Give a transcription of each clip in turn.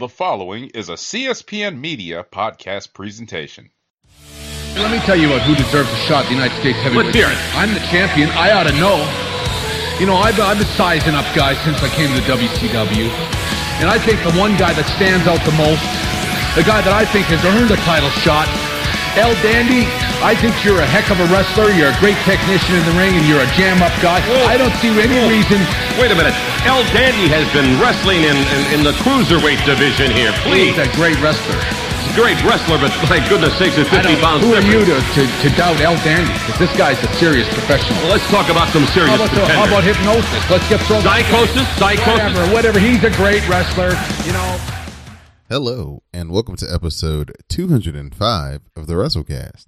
The following is a CSPN Media podcast presentation. Let me tell you about who deserves a shot at the United States heavyweight. Let's hear it. I'm the champion. I ought to know. You know, I've, I've been sizing up guys since I came to the WCW. And I think the one guy that stands out the most, the guy that I think has earned a title shot, El Dandy, I think you're a heck of a wrestler. You're a great technician in the ring, and you're a jam-up guy. Whoa. I don't see any Whoa. reason. Wait a minute. El Dandy has been wrestling in, in, in the cruiserweight division here. Please. He's a great wrestler. He's a great wrestler, but my goodness sakes, it's 50 don't- pounds who are you to, to, to doubt El Dandy? Because this guy's a serious professional. Well, let's talk about some serious How about, the, how about hypnosis? Let's get thrown. Psychosis? Psychosis? Whatever, whatever. He's a great wrestler. You know. Hello, and welcome to episode 205 of the WrassleCast.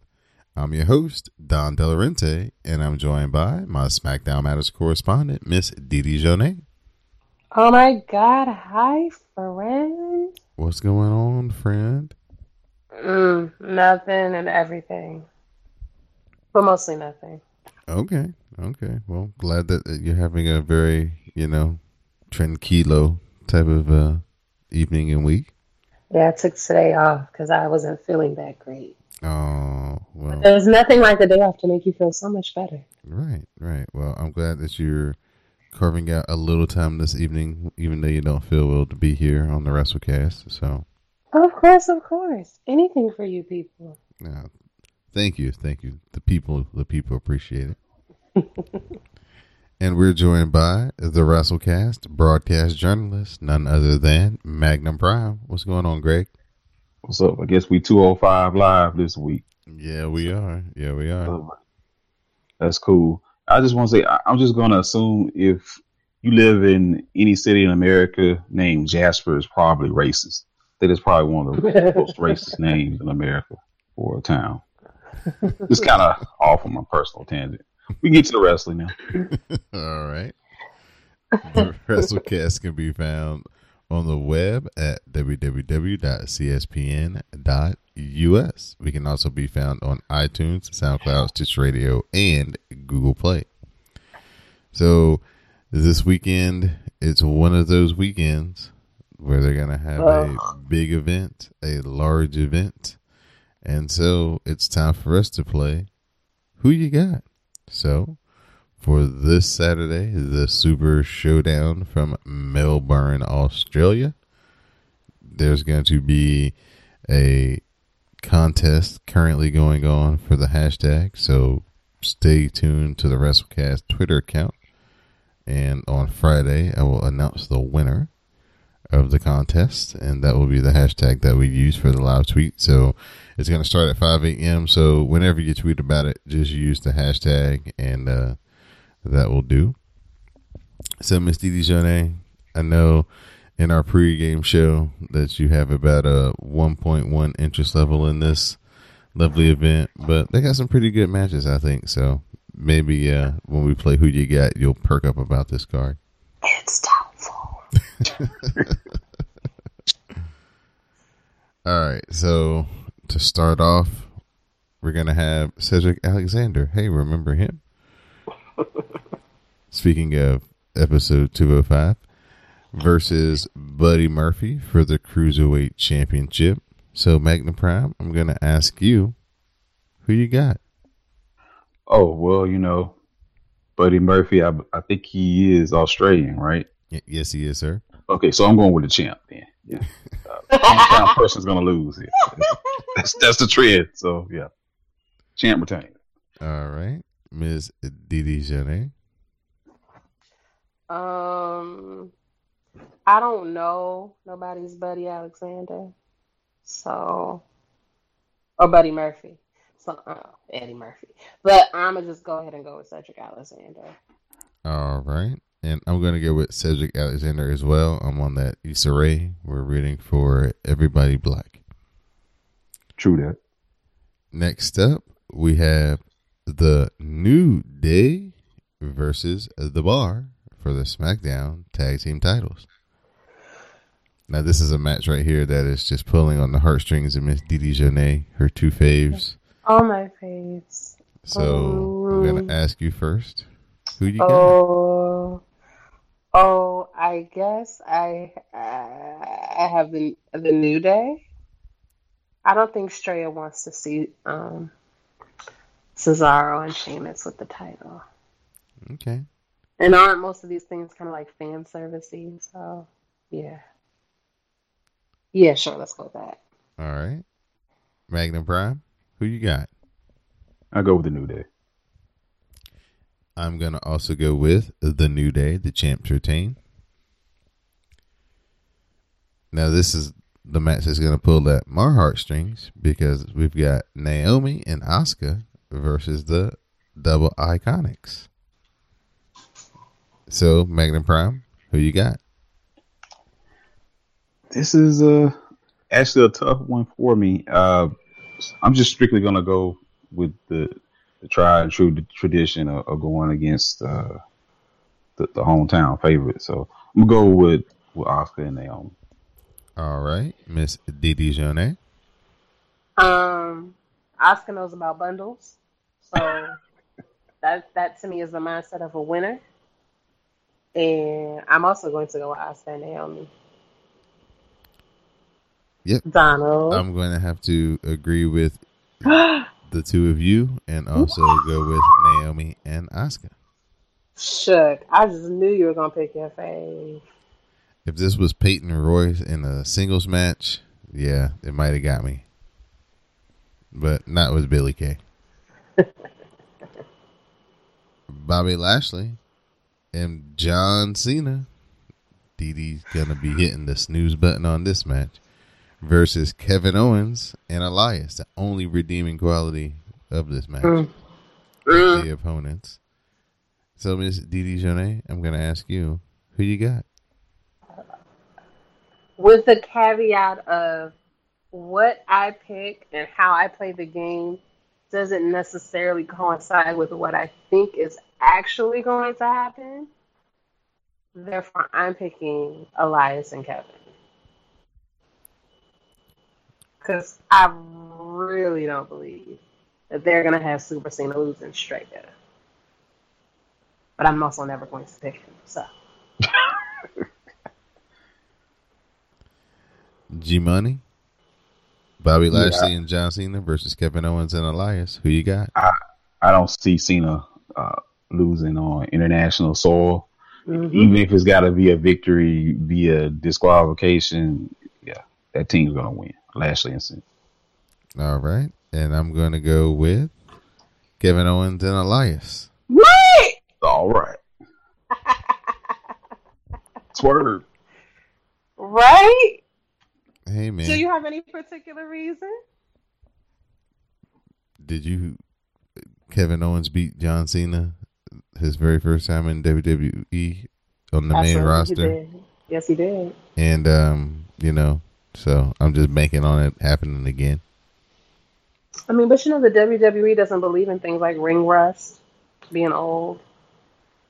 I'm your host, Don Delarente, and I'm joined by my SmackDown Matters correspondent, Miss Dee Dee Jonee. Oh my god, hi friend. What's going on, friend? Mm, nothing and everything. But mostly nothing. Okay, okay. Well, glad that that you're having a very, you know, tranquilo type of uh, evening and week. Yeah, I took today off because I wasn't feeling that great. Oh, well, There's nothing like the day off to make you feel so much better. right, right. Well, I'm glad that you're carving out a little time this evening, even though you don't feel well to be here on the WrassleCast. So, Of course, of course. Anything for you people. Yeah. Thank you. Thank you. The people the people appreciate it. and we're joined by the WrassleCast broadcast journalist, none other than Magnum Prime. What's going on, Greg? What's up? I guess we 205 live this week. Yeah, we are. Yeah, we are. Uh, that's cool. I just want to say, I- I'm just going to assume if you live in any city in America named Jasper is probably racist. That is probably one of the most racist names in America for a town. It's kind of off on my personal tangent. We can get to the wrestling now. All right. The WrassleCast can be found on the web at www.cspn.us. We can also be found on iTunes, SoundCloud, Stitch Radio, and Google Play. So this weekend, it's one of those weekends where they're going to have a big event, a large event. And so it's time for us to play Who You Got? So for this Saturday, the Super Showdown from Melbourne, Australia. There's going to be a contest currently going on for the hashtag, so stay tuned to the WrassleCast Twitter account. And on Friday, I will announce the winner of the contest, and that will be the hashtag that we use for the live tweet. So it's going to start at 5 a.m. So whenever you tweet about it, just use the hashtag, and uh, that will do. So, Miss Dee Dee Jonee, I know in our pregame show that you have about a 1.1 interest level in this lovely event, but they got some pretty good matches, I think. So maybe uh, when we play Who You Got, you'll perk up about this card. It's doubtful. All right, so to start off, we're gonna have Cedric Alexander. Hey, remember him? Speaking of episode two hundred five, versus Buddy Murphy for the cruiserweight championship. So Magnum Prime, I'm gonna ask you, who you got? Oh, well, you know, Buddy Murphy, I, I think he is Australian, right? Y- yes, he is, sir. Okay, so I'm going with the champ then. Yeah. Uh, person's going to lose here. That's, that's the trend. So, yeah. Champ retained. All right, Ms. Dee Dee Jane. Um I don't know nobody's Buddy Alexander. So or Buddy Murphy. So uh, Eddie Murphy. But I'ma just go ahead and go with Cedric Alexander. All right. And I'm going to go with Cedric Alexander as well. I'm on that Issa Rae. We're rooting for everybody black. True that. Next up, we have the New Day versus The Bar for the SmackDown Tag Team titles. Now, this is a match right here that is just pulling on the heartstrings of Miss Dee Dee Jonee, her two faves. All my faves. So, I'm going to ask you first. Who you oh, got? Oh, I guess I I have the the new day. I don't think Straya wants to see um, Cesaro and Sheamus with the title. Okay. And aren't most of these things kind of like fan servicey? So yeah, yeah, sure. Let's go with that. All right. Magnum Prime, who you got? I go with the New Day. I'm gonna also go with the New Day, the champs retain. Now this is the match that's gonna pull at my heartstrings because we've got Naomi and Asuka versus the Double Iconics. So Magnum Prime, who you got? This is uh actually a tough one for me. Uh, I'm just strictly gonna go with the, the tried and true tradition of, of going against uh, the, the hometown favorite. So I'm gonna go with with Asuka and Naomi. All right, Miss Dee Dee Jonee. Um, Asuka knows about bundles, so that that to me is the mindset of a winner. And I'm also going to go with Asuka and Naomi. Yep. Donald. I'm going to have to agree with the two of you and also go with Naomi and Asuka. Shook. I just knew you were gonna pick your fave. If this was Peyton Royce in a singles match, yeah, it might have got me. But not with Billy Kay. Bobby Lashley and John Cena. Dee's gonna be hitting the snooze button on this match versus Kevin Owens and Elias, the only redeeming quality of this match. Mm. The opponents. So, Miss Dee Dee Jonee, I'm going to ask you, who you got? With the caveat of what I pick and how I play the game doesn't necessarily coincide with what I think is actually going to happen. Therefore, I'm picking Elias and Kevin. Because I really don't believe that they're going to have Super Cena losing straight up. But I'm also never going to pick him. So, G Money, Bobby Yeah. Lashley and John Cena versus Kevin Owens and Elias. Who you got? I I don't see Cena uh, losing on international soil, mhm. even if it's got to be a victory via disqualification. Yeah, that team's gonna win. Lashley and Cena. All right. And I'm going to go with Kevin Owens and Elias. What? All right. Swerve. Right? Hey, man. Do you have any particular reason? did you, Kevin Owens beat John Cena his very first time in WWE on the main Absolutely, he roster? did. Yes, he did. And, um, you know, so I'm just banking on it happening again. I mean, but you know, the WWE doesn't believe in things like ring rust, being old,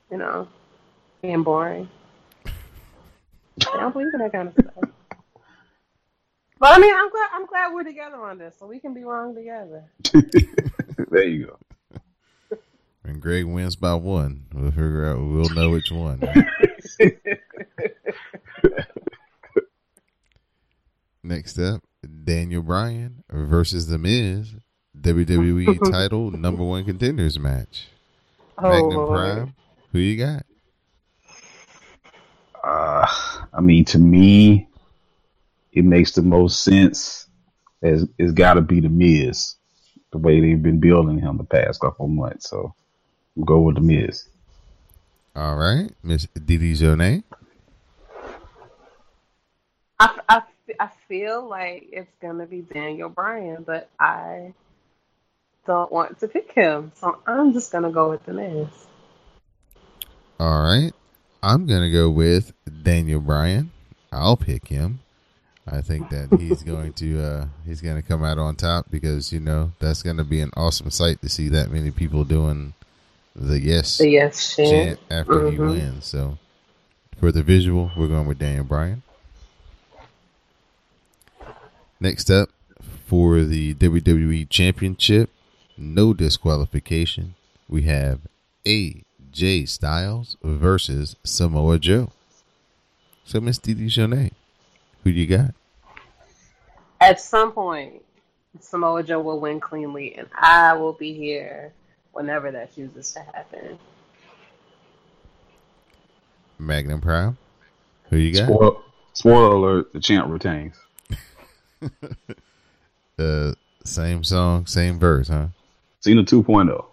you know, being boring. They don't believe in that kind of stuff. But I mean, I'm glad I'm glad we're together on this, so we can be wrong together. there you go. When Greg wins by one, we'll figure out. We'll know which one. Next up, Daniel Bryan versus The Miz, WWE title number one contenders match. Oh, Magnum Prime, who you got? Uh, I mean, to me, it makes the most sense. As it's got to be the Miz, the way they've been building him the past couple of months. So, we'll go with the Miz. All right, Miss Dee Dee Jonee. I, I, I feel like it's gonna be Daniel Bryan, but I don't want to pick him, so I'm just gonna go with the Miz. All right, I'm gonna go with Daniel Bryan. I'll pick him. I think that he's going to uh, he's going to come out on top because you know that's going to be an awesome sight to see that many people doing the yes The yes chant chant. after he Mhm. wins. So for the visual, we're going with Daniel Bryan. Next up for the WWE Championship, no disqualification. We have AJ Styles versus Samoa Joe. So Miss Dee Dee Jonee, who do you got? At some point, Samoa Joe will win cleanly, and I will be here whenever that chooses to happen. Magnum Prime, who you got? Spoiler, spoiler alert: the champ retains. Uh, same song, same verse, huh? Cena oh. 2.0.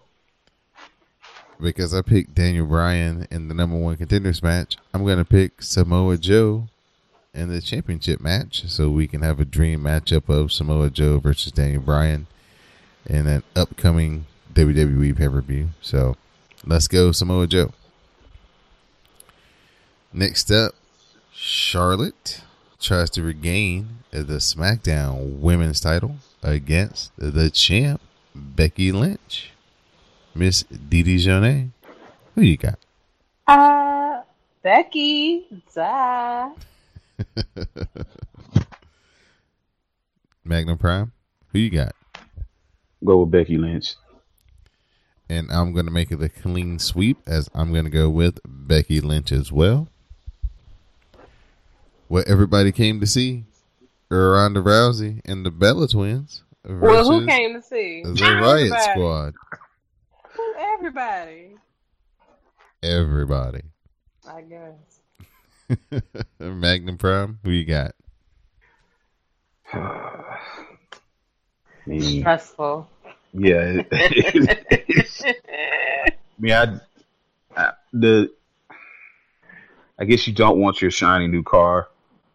Because I picked Daniel Bryan in the number one contenders match, I'm gonna pick Samoa Joe in the championship match, so we can have a dream matchup of Samoa Joe versus Daniel Bryan in an upcoming WWE pay per view. So let's go, Samoa Joe. Next up, Charlotte tries to regain the SmackDown Women's title against the champ Becky Lynch. Miss Dee Dee Jonee, who you got? Uh, Becky, duh. Magnum Prime, who you got? Go with Becky Lynch. And I'm going to make it a clean sweep as I'm going to go with Becky Lynch as well. What everybody came to see Ronda Rousey and the Bella Twins versus Well, who came to see? the Riot Everybody. Squad. Who- Everybody. Everybody. I guess. Magnum Prime, who you got? I mean, Stressful. yeah. I mean, I, I, the, I guess you don't want your shiny new car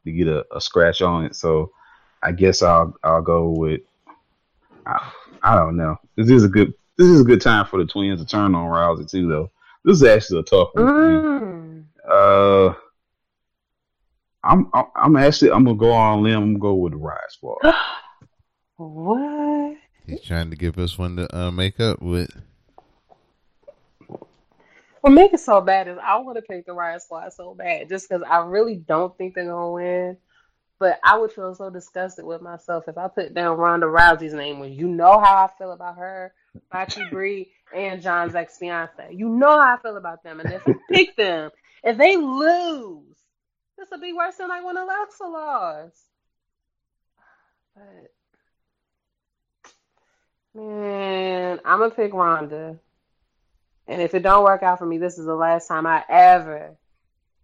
to get a, a scratch on it, so I guess I'll I'll go with. I, I don't know. This is a good this is a good time for the twins to turn on Rousey too, though. This is actually a tough one. for me. Mm. Uh, I'm I'm I'm actually I'm gonna go on a limb. I'm gonna go with the Riot Squad. what? He's trying to give us one to uh, make up with. What makes it so bad is I want to pick the Riot Squad so bad, just because I really don't think they're gonna win. But I would feel so disgusted with myself if I put down Ronda Rousey's name when you know how I feel about her, Foxy Brie, and John's ex fiance. You know how I feel about them, and if I pick them, if they lose, this will be worse than like when Alexa lost. But man, I'm gonna pick Ronda. And if it don't work out for me, this is the last time I ever,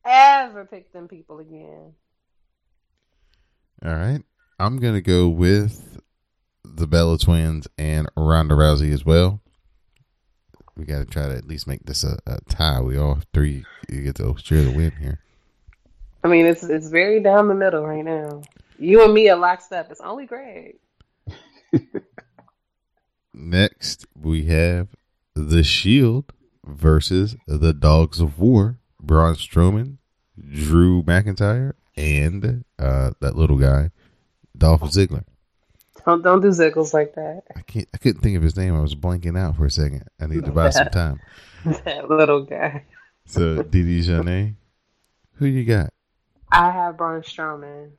ever pick them people again. All right. I'm going to go with the Bella Twins and Ronda Rousey as well. We got to try to at least make this a, a tie. We all three you get to share the win here. I mean, it's it's very down the middle right now. You and me are locked up. It's only Greg. Next, we have The Shield versus the Dogs of War. Braun Strowman, Drew McIntyre, and uh, that little guy, Dolph Ziggler. Don't don't do Ziggles like that. I can't. I couldn't think of his name. I was blanking out for a second. I need to buy some time. that little guy. So, Dee Dee Jonee, who you got? I have Braun Strowman.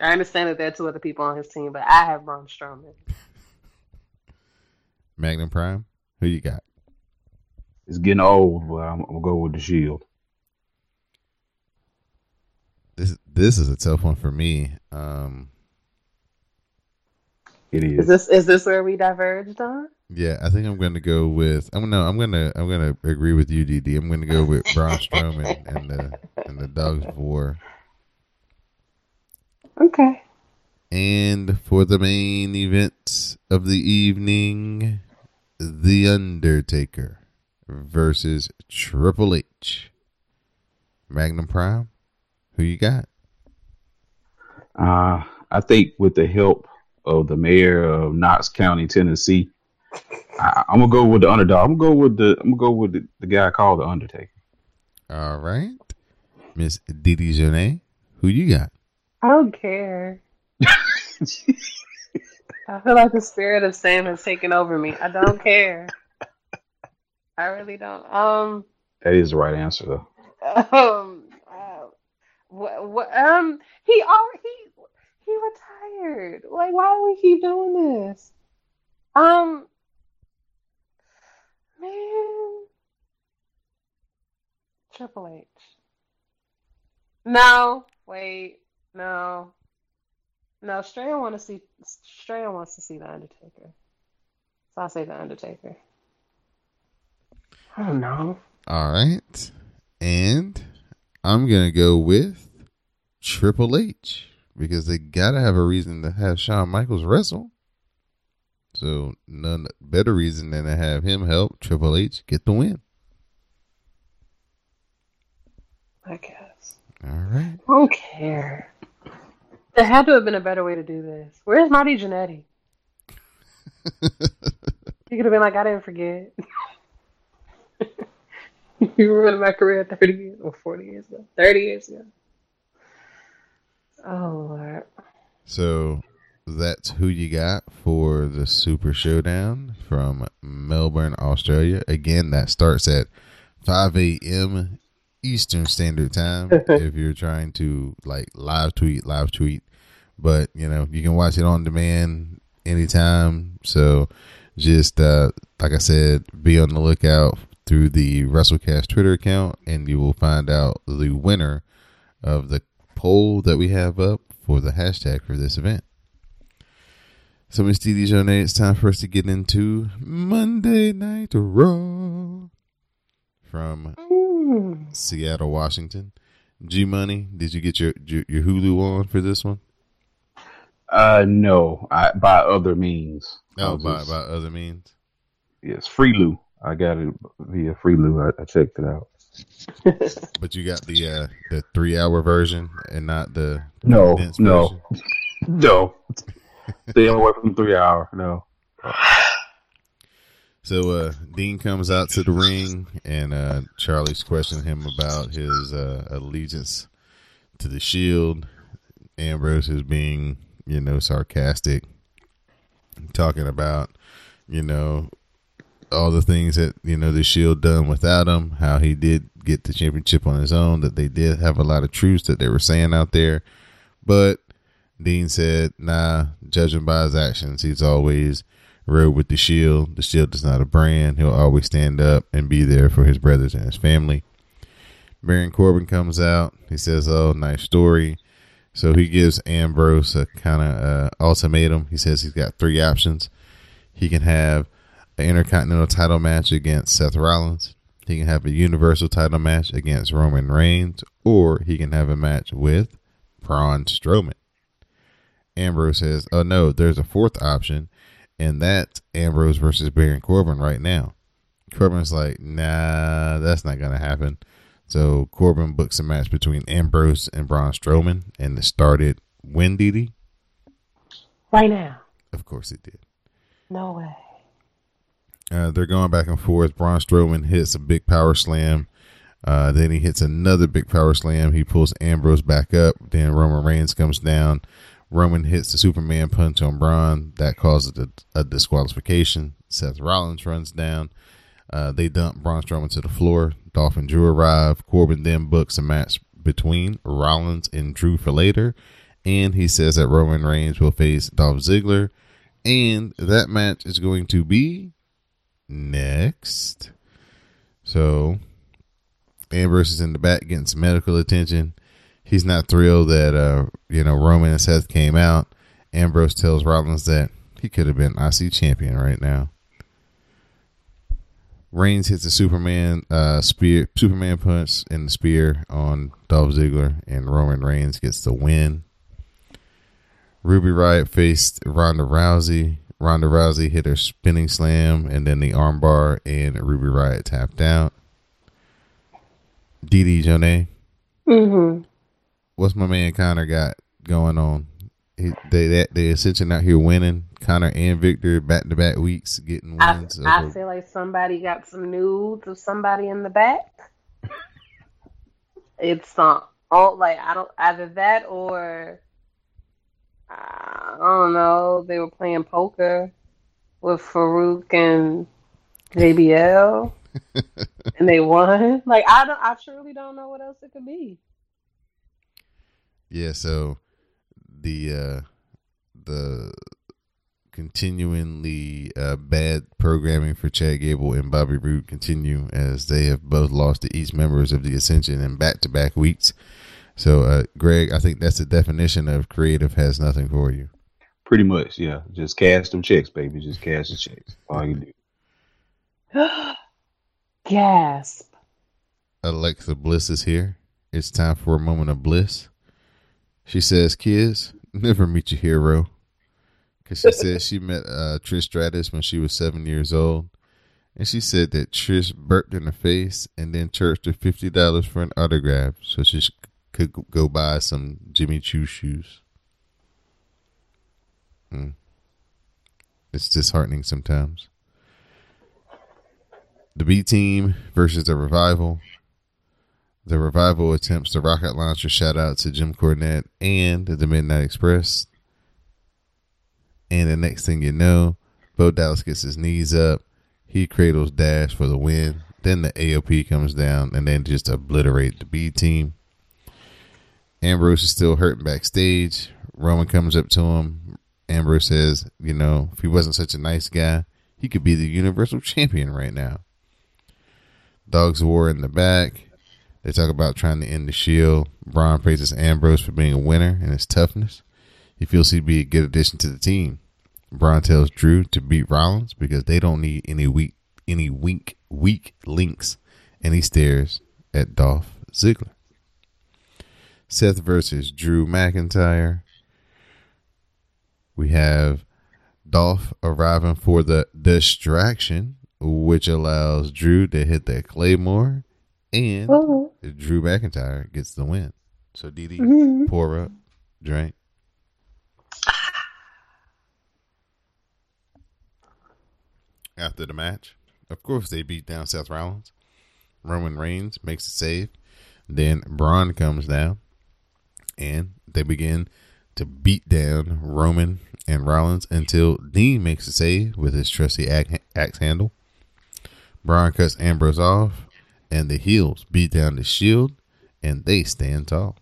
I understand that there are two other people on his team, but I have Braun Strowman. Magnum Prime, who you got? It's getting old, but I'm, I'm gonna go with the Shield. This this is a tough one for me. Um, It Is is. this is this where we diverged on? yeah, I think I'm going to go with. I'm no, I'm gonna I'm gonna agree with you, Dee Dee. I'm going to go with Braun Strowman and the and the Dogs of War. Okay. And for the main event of the evening, The Undertaker versus Triple H. Magnum Prime, who you got? Uh, I think with the help of the mayor of Knox County, Tennessee, I, I'm gonna go with the underdog. I'm gonna go with the I'm gonna go with the, the guy called the Undertaker. All right, Miss Dee Dee Jonee, who you got? I don't care. I feel like the spirit of Sam has taken over me. I don't care. I really don't. Um. That is the right answer though. Um. Uh, what? What? Um. He already. He, he retired. Like, why do we keep doing this? Um. Man. Triple H. No, wait, no, no. Straya want to see. Straya wants to see the Undertaker. So I'll say the Undertaker. I don't know. All right. And I'm going to go with Triple H because they got to have a reason to have Shawn Michaels wrestle. So, none better reason than to have him help Triple H get the win. I guess. All right. I don't care. There had to have been a better way to do this. Where's Marty Jannetty? he could have been like, I didn't forget. you ruined my career 30 years or 40 years ago. 30 years ago. Oh, Lord. So, that's who you got for the Super Showdown from Melbourne, Australia. Again, that starts at 5 a.m. Eastern Standard Time if you're trying to like live tweet, live tweet. But, you know, you can watch it on demand anytime. So, just uh, like I said, be on the lookout through the WrassleCast Twitter account, and you will find out the winner of the poll that we have up for the hashtag for this event. So, Miss Dee Dee Jonee, it's time for us to get into Monday Night Raw from Mm. Seattle, Washington. G Money, did you get your, your your Hulu on for this one? Uh, no, I by other means. Oh, by just- by other means. yes, Freelu. I got it via Freelu. I, I checked it out. But you got the uh the three hour version and not the No, no, version? no. Stay away from three hour. No. So uh Dean comes out to the ring and uh Charly's questioning him about his uh allegiance to the shield. Ambrose is being, you know, sarcastic, talking about, you know, all the things that, you know, the shield done without him, how he did get the championship on his own, that they did have a lot of truths that they were saying out there. But Dean said, nah, judging by his actions, he's always rode with the shield. The shield is not a brand. He'll always stand up and be there for his brothers and his family. Baron Corbin comes out. He says, oh, nice story. So he gives Ambrose a kind of uh, ultimatum. He says he's got three options. He can have an Intercontinental title match against Seth Rollins. He can have a Universal title match against Roman Reigns, or he can have a match with Braun Strowman. Ambrose says, "Oh no, there's a fourth option, and that's Ambrose versus Baron Corbin right now." Corbin's like, "Nah, that's not gonna happen." So Corbin books a match between Ambrose and Braun Strowman, and it started when Dee Dee? Right now. Of course it did. No way. Uh, they're going back and forth. Braun Strowman hits a big power slam. Uh, then he hits another big power slam. He pulls Ambrose back up. Then Roman Reigns comes down. Roman hits the Superman punch on Braun. That causes a, a disqualification. Seth Rollins runs down. Uh, they dump Braun Strowman to the floor. Dolph and Drew arrive. Corbin then books a match between Rollins and Drew for later. And he says that Roman Reigns will face Dolph Ziggler. And that match is going to be next. So Ambrose is in the back getting some medical attention. He's not thrilled that uh, you know Roman and Seth came out. Ambrose tells Rollins that he could have been IC champion right now. Reigns hits a Superman uh, spear, Superman punch in the spear on Dolph Ziggler, and Roman Reigns gets the win. Ruby Riot faced Ronda Rousey. Ronda Rousey hit her spinning slam and then the armbar, and Ruby Riot tapped out. Dee Dee Jonee, Mm-hmm. What's my man Konnor got going on? He, they they they Ascension out here winning. Konnor and Viktor back to back weeks getting wins. I over- feel like somebody got some nudes of somebody in the back. It's some all like I don't either that or I don't know. They were playing poker with Farouk and JBL, and they won. Like I don't. I truly don't know what else it could be. Yeah, so the uh the continuingly uh, bad programming for Chad Gable and Bobby Roode continue as they have both lost to each members of the Ascension in back to back weeks. So, uh, Greg, I think that's the definition of creative has nothing for you. Pretty much, yeah. Just cash them checks, baby. Just cash the checks. All you do. Gasp. Alexa Bliss is here. It's time for a moment of bliss. She says, "Kids, never meet your hero," because she said she met uh, Trish Stratus when she was seven years old, and she said that Trish burped in her face and then charged her fifty dollars for an autograph so she could go buy some Jimmy Choo shoes. Hmm. It's disheartening sometimes. The B team versus the revival. The revival attempts the rocket launcher shout out to Jim Cornette and the Midnight Express. And the next thing you know, Bo Dallas gets his knees up. He cradles Dash for the win. Then the AOP comes down and then just obliterate the B team. Ambrose is still hurting backstage. Roman comes up to him. Ambrose says, you know, if he wasn't such a nice guy, he could be the Universal Champion right now. Dogs War in the back. They talk about trying to end the Shield. Braun praises Ambrose for being a winner and his toughness. He feels he'd be a good addition to the team. Braun tells Drew to beat Rollins because they don't need any weak, any weak, weak links, and he stares at Dolph Ziggler. Seth versus Drew McIntyre. We have Dolph arriving for the distraction, which allows Drew to hit that Claymore, and Oh. Drew McIntyre gets the win. So Dee Dee, Mhm. pour up, drink. After the match, of course, they beat down Seth Rollins. Roman Reigns makes a save. Then Braun comes down, and they begin to beat down Roman and Rollins until Dean makes a save with his trusty axe axe handle. Braun cuts Ambrose off, and the heels beat down the Shield, and they stand tall.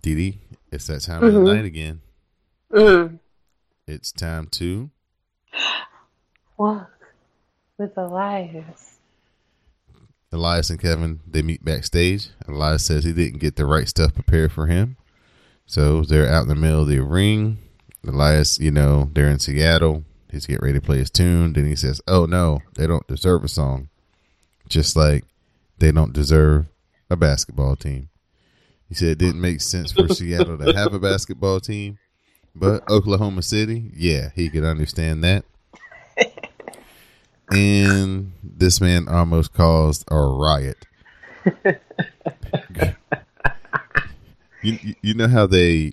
Dee Dee, it's that time of Mhm. the night again. Mm. It's time to Walk with Elias. Elias and Kevin. They meet backstage. Elias says he didn't get the right stuff prepared for him, so they're out in the middle of the ring. Elias, you know, they're in Seattle. He's getting ready to play his tune. Then he says, "Oh no, they don't deserve a song, just like they don't deserve a basketball team." He said it didn't make sense for Seattle to have a basketball team, but Oklahoma City, yeah, he could understand that. and this man almost caused a riot. you, you- you know how they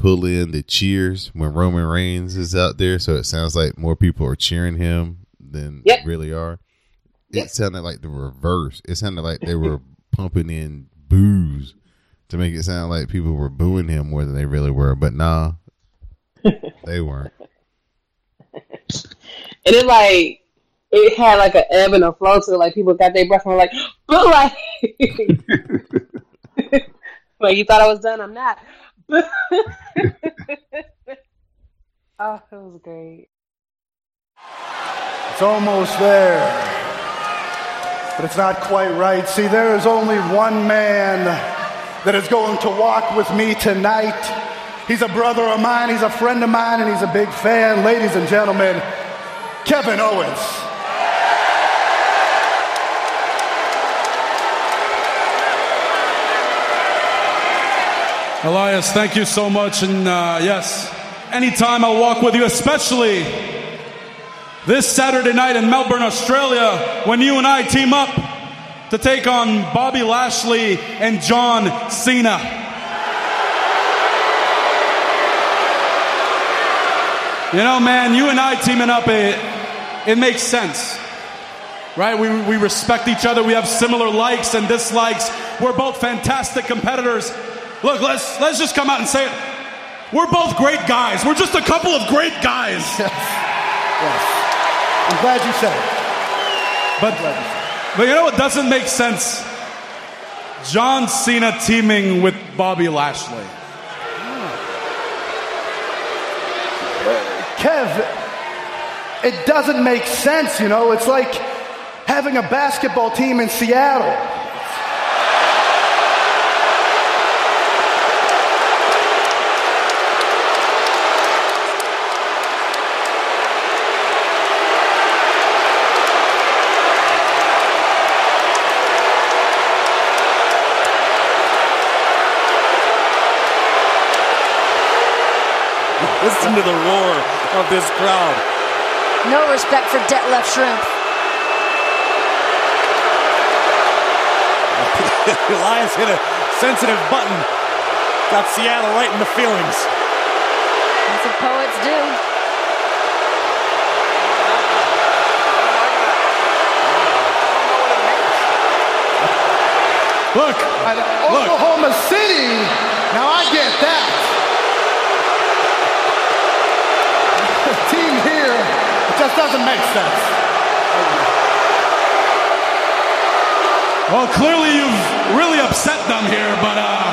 pull in the cheers when Roman Reigns is out there, so it sounds like more people are cheering him than Yep. really are. It Yep. sounded like the reverse. It sounded like they were pumping in booze to make it sound like people were booing him more than they really were. But nah, they weren't. And it like it had like an ebb and a flow to it. Like people got their breath and were like, but like like you thought I was done, I'm not. oh, it was great. It's almost there. But it's not quite right. See, there is only one man that is going to walk with me tonight. He's a brother of mine, he's a friend of mine, and he's a big fan. Ladies and gentlemen, Kevin Owens. Elias, thank you so much. And uh, yes, anytime I'll walk with you, especially this Saturday night in Melbourne, Australia, when you and I team up to take on Bobby Lashley and John Cena. You know, man, you and I teaming up, it, it makes sense. Right? We, we respect each other. We have similar likes and dislikes. We're both fantastic competitors. Look, let's let's just come out and say it. We're both great guys. We're just a couple of great guys. Yes. I'm glad you said it. But but you know what doesn't make sense? John Cena teaming with Bobby Lashley. Kev, it doesn't make sense, you know? It's like having a basketball team in Seattle. Listen to the roar of this crowd. No respect for Detlef Schrempf. Elias hit a sensitive button. Got Seattle right in the feelings. That's what poets do. Look, At Oklahoma City. Now I get that. The team here it just doesn't make sense. well, clearly you've really upset them here, but uh,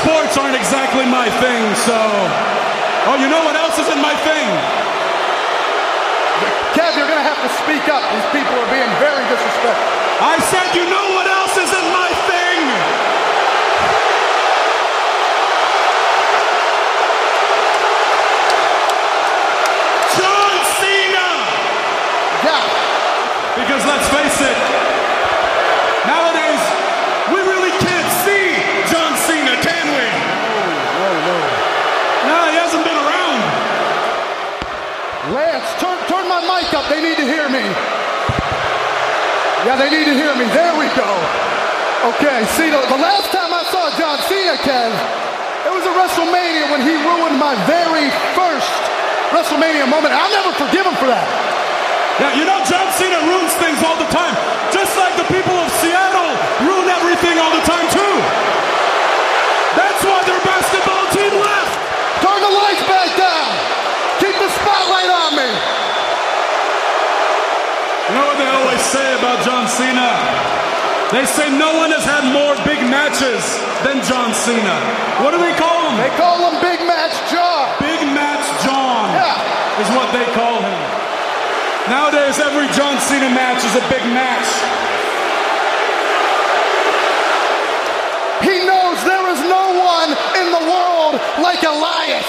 sports aren't exactly my thing. So, oh, you know what else isn't my thing? Kev, you're going to have to speak up. These people are being very disrespectful. I said, you know what else isn't my thing? John Cena! Yeah. Because let's face it, nowadays we really can't see John Cena, can we? No, no. No, he hasn't been around. Lance, turn, turn my mic up. They need to hear me. Yeah, they need to hear me. There we go. Okay, see, the, the last time I saw John Cena, Kev, it was at WrestleMania when he ruined my very first WrestleMania moment. I'll never forgive him for that. Yeah, you know John Cena ruins things all the time, just like the people of Seattle ruin everything all the time too. That's why their basketball team left. Turn the lights back down. Keep the spotlight on me. They always say about John Cena? They say no one has had more big matches than John Cena. What do they call him? They call him Big Match John. Big Match John Yeah. is what they call him. Nowadays, every John Cena match is a big match. He knows there is no one in the world like Elias.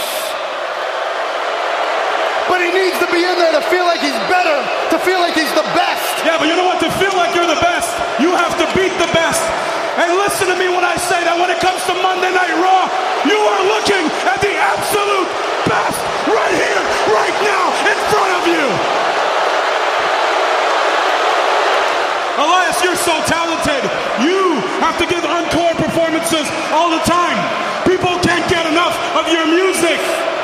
But he needs to be in there to feel like he's better, to feel like he's the best. Yeah, but you know what? To feel like you're the best, you have to beat the best. And listen to me when I say that when it comes to Monday Night Raw, you are looking at the absolute best right here, right now, in front of you. Elias, you're so talented. You have to give encore performances all the time. People can't get enough of your music.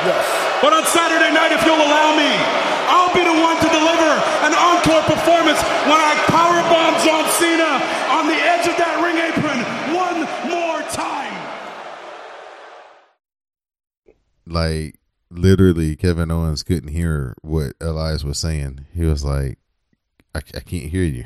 Yes. But on Saturday night, if you'll allow me, I'll be the one to deliver an encore performance when I powerbomb John Cena on the edge of that ring apron one more time. Like literally Kevin Owens couldn't hear what Elias was saying. He was like, I, I can't hear you.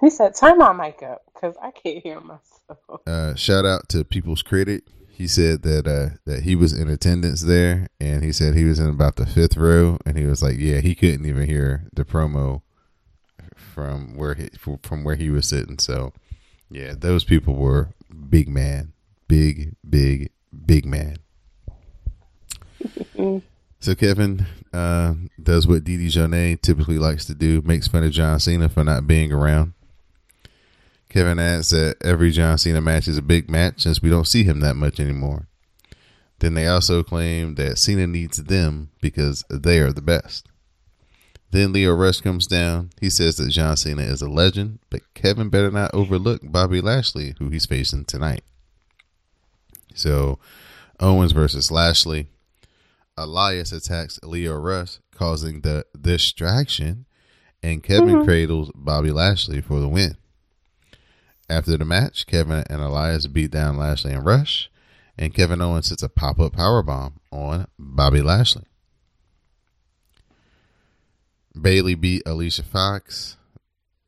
He said, "Turn my mic up because I can't hear myself." uh, shout out to People's Credit. He said that uh, that he was in attendance there, and he said he was in about the fifth row, and he was like, yeah, he couldn't even hear the promo from where he from where he was sitting. So, yeah, those people were big man, big, big, big man. So Kevin uh, does what Dee Dee Jonee typically likes to do, makes fun of John Cena for not being around. Kevin adds that every John Cena match is a big match since we don't see him that much anymore. Then they also claim that Cena needs them because they are the best. Then Lio Rush comes down. He says that John Cena is a legend, but Kevin better not overlook Bobby Lashley, who he's facing tonight. So, Owens versus Lashley. Elias attacks Lio Rush, causing the distraction, and Kevin cradles Bobby Lashley for the win. After the match, Kevin and Elias beat down Lashley and Rush, and Kevin Owens hits a pop up powerbomb on Bobby Lashley. Bayley beat Alicia Fox.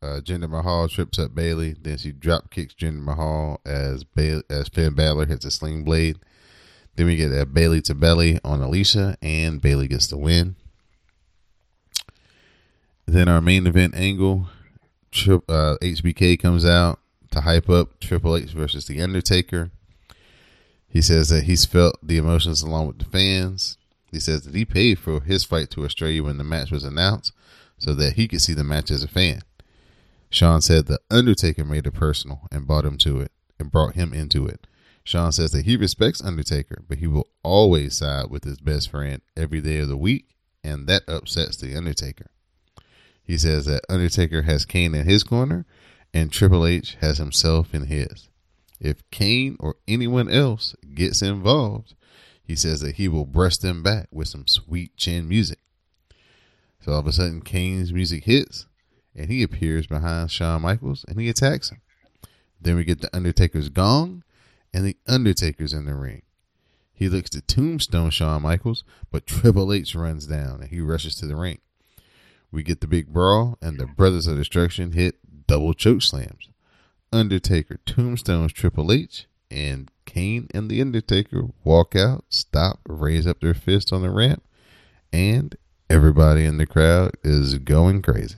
Uh, Jinder Mahal trips up Bayley, then she drop kicks Jinder Mahal as ba- as Finn Balor hits a sling blade. Then we get a Bayley to belly on Alicia, and Bayley gets the win. Then our main event angle, tri- uh, HBK comes out to hype up Triple H versus The Undertaker. He says that he's felt the emotions along with the fans. He says that he paid for his fight to Australia when the match was announced so that he could see the match as a fan. Shawn said the Undertaker made it personal and brought him to it and brought him into it. Shawn says that he respects Undertaker, but he will always side with his best friend every day of the week, and that upsets the Undertaker. He says that Undertaker has Kane in his corner, and Triple H has himself in his. If Kane or anyone else gets involved, he says that he will brush them back with some sweet chin music. So all of a sudden, Kane's music hits, and he appears behind Shawn Michaels and he attacks him. Then we get the Undertaker's gong, and the Undertaker's in the ring. He looks to tombstone Shawn Michaels, but Triple H runs down and he rushes to the ring. We get the big brawl, and the Brothers of Destruction hit double choke slams. Undertaker tombstones Triple H, and Kane and the Undertaker walk out, stop, raise up their fists on the ramp, and everybody in the crowd is going crazy.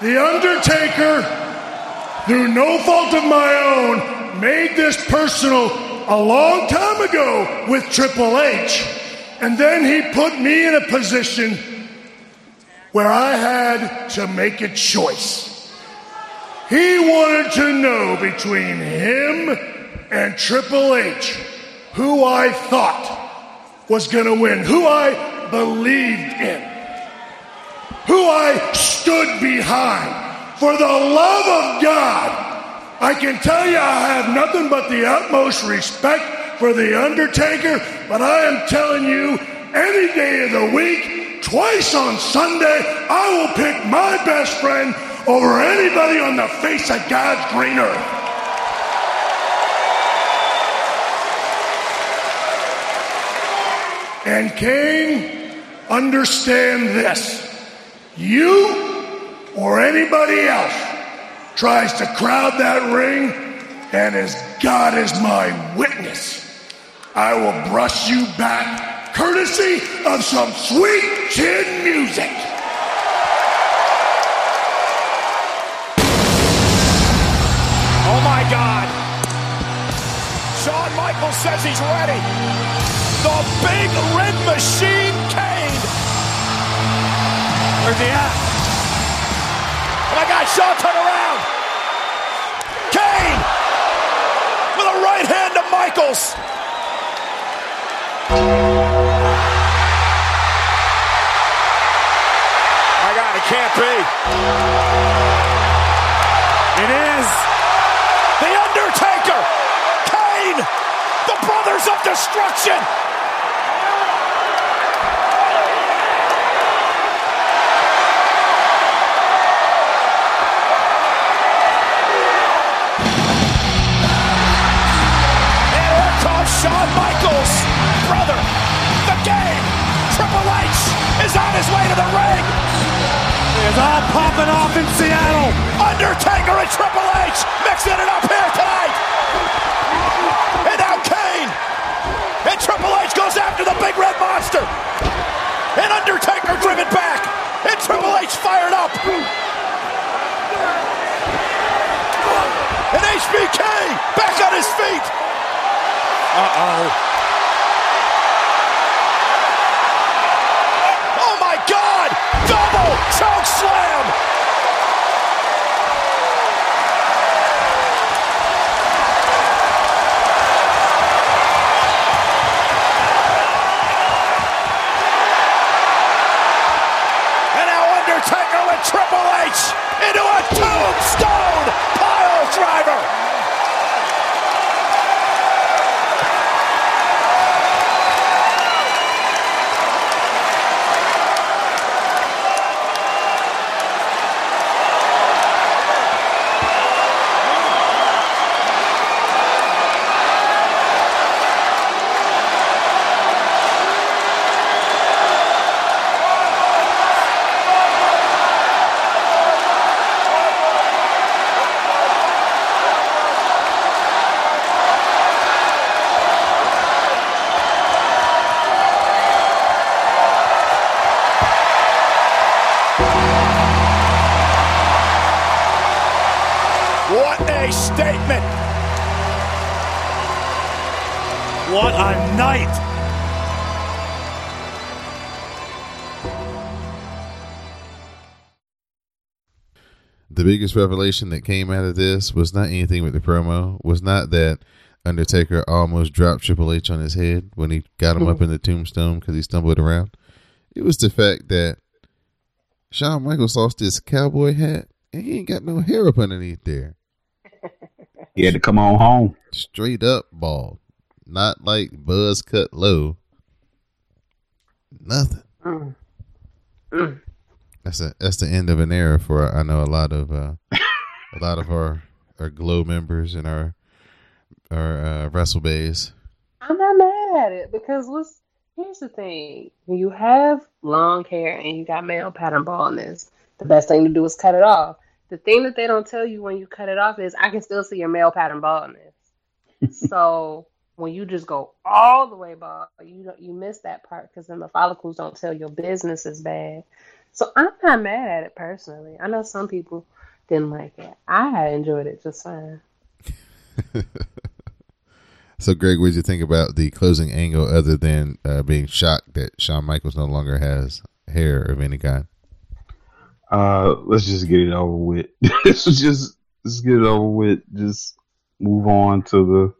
The Undertaker, through no fault of my own, made this personal a long time ago with Triple H. And then he put me in a position where I had to make a choice. He wanted to know between him and Triple H who I thought was going to win, who I believed in, who I stood behind. For the love of God, I can tell you I have nothing but the utmost respect for The Undertaker, but I am telling you, any day of the week, twice on Sunday, I will pick my best friend over anybody on the face of God's green earth. And Kane, understand this. You or anybody else tries to crowd that ring, and as God is my witness, I will brush you back courtesy of some sweet chin music. Oh my God. Shawn Michaels says he's ready. The big red machine Kane. Where's he at? My God, Shawn turn around. Kane with a right hand to Michaels. My God, it can't be. It is The Undertaker, Kane, the Brothers of Destruction. Off in Seattle. Undertaker and Triple H mixing it up here tonight. And now Kane. And Triple H goes after the big red monster. And Undertaker driven back. And Triple H fired up. And HBK back on his feet. Uh-oh. Oh my God! Double choke slam! The biggest revelation that came out of this was not anything with the promo. Was not that Undertaker almost dropped Triple H on his head when he got him up in the tombstone because he stumbled around. It was the fact that Shawn Michaels lost his cowboy hat and he ain't got no hair up underneath there. He had to come on home. Straight up bald. Not like buzz cut low. Nothing. Mm. Mm. That's a that's the end of an era for I know a lot of uh, a lot of our our glow members and our our uh, wrestle bays. I'm not mad at it because what's here's the thing: when you have long hair and you got male pattern baldness, the best thing to do is cut it off. The thing that they don't tell you when you cut it off is I can still see your male pattern baldness. so when you just go all the way bald, you don't, you miss that part because then the follicles don't tell your business is bad. So I'm not mad at it personally. I know some people didn't like it. I enjoyed it just fine. So, Greg, what did you think about the closing angle other than uh, being shocked that Shawn Michaels no longer has hair of any kind? Uh, let's just get it over with. let's just let's get it over with. Just move on to the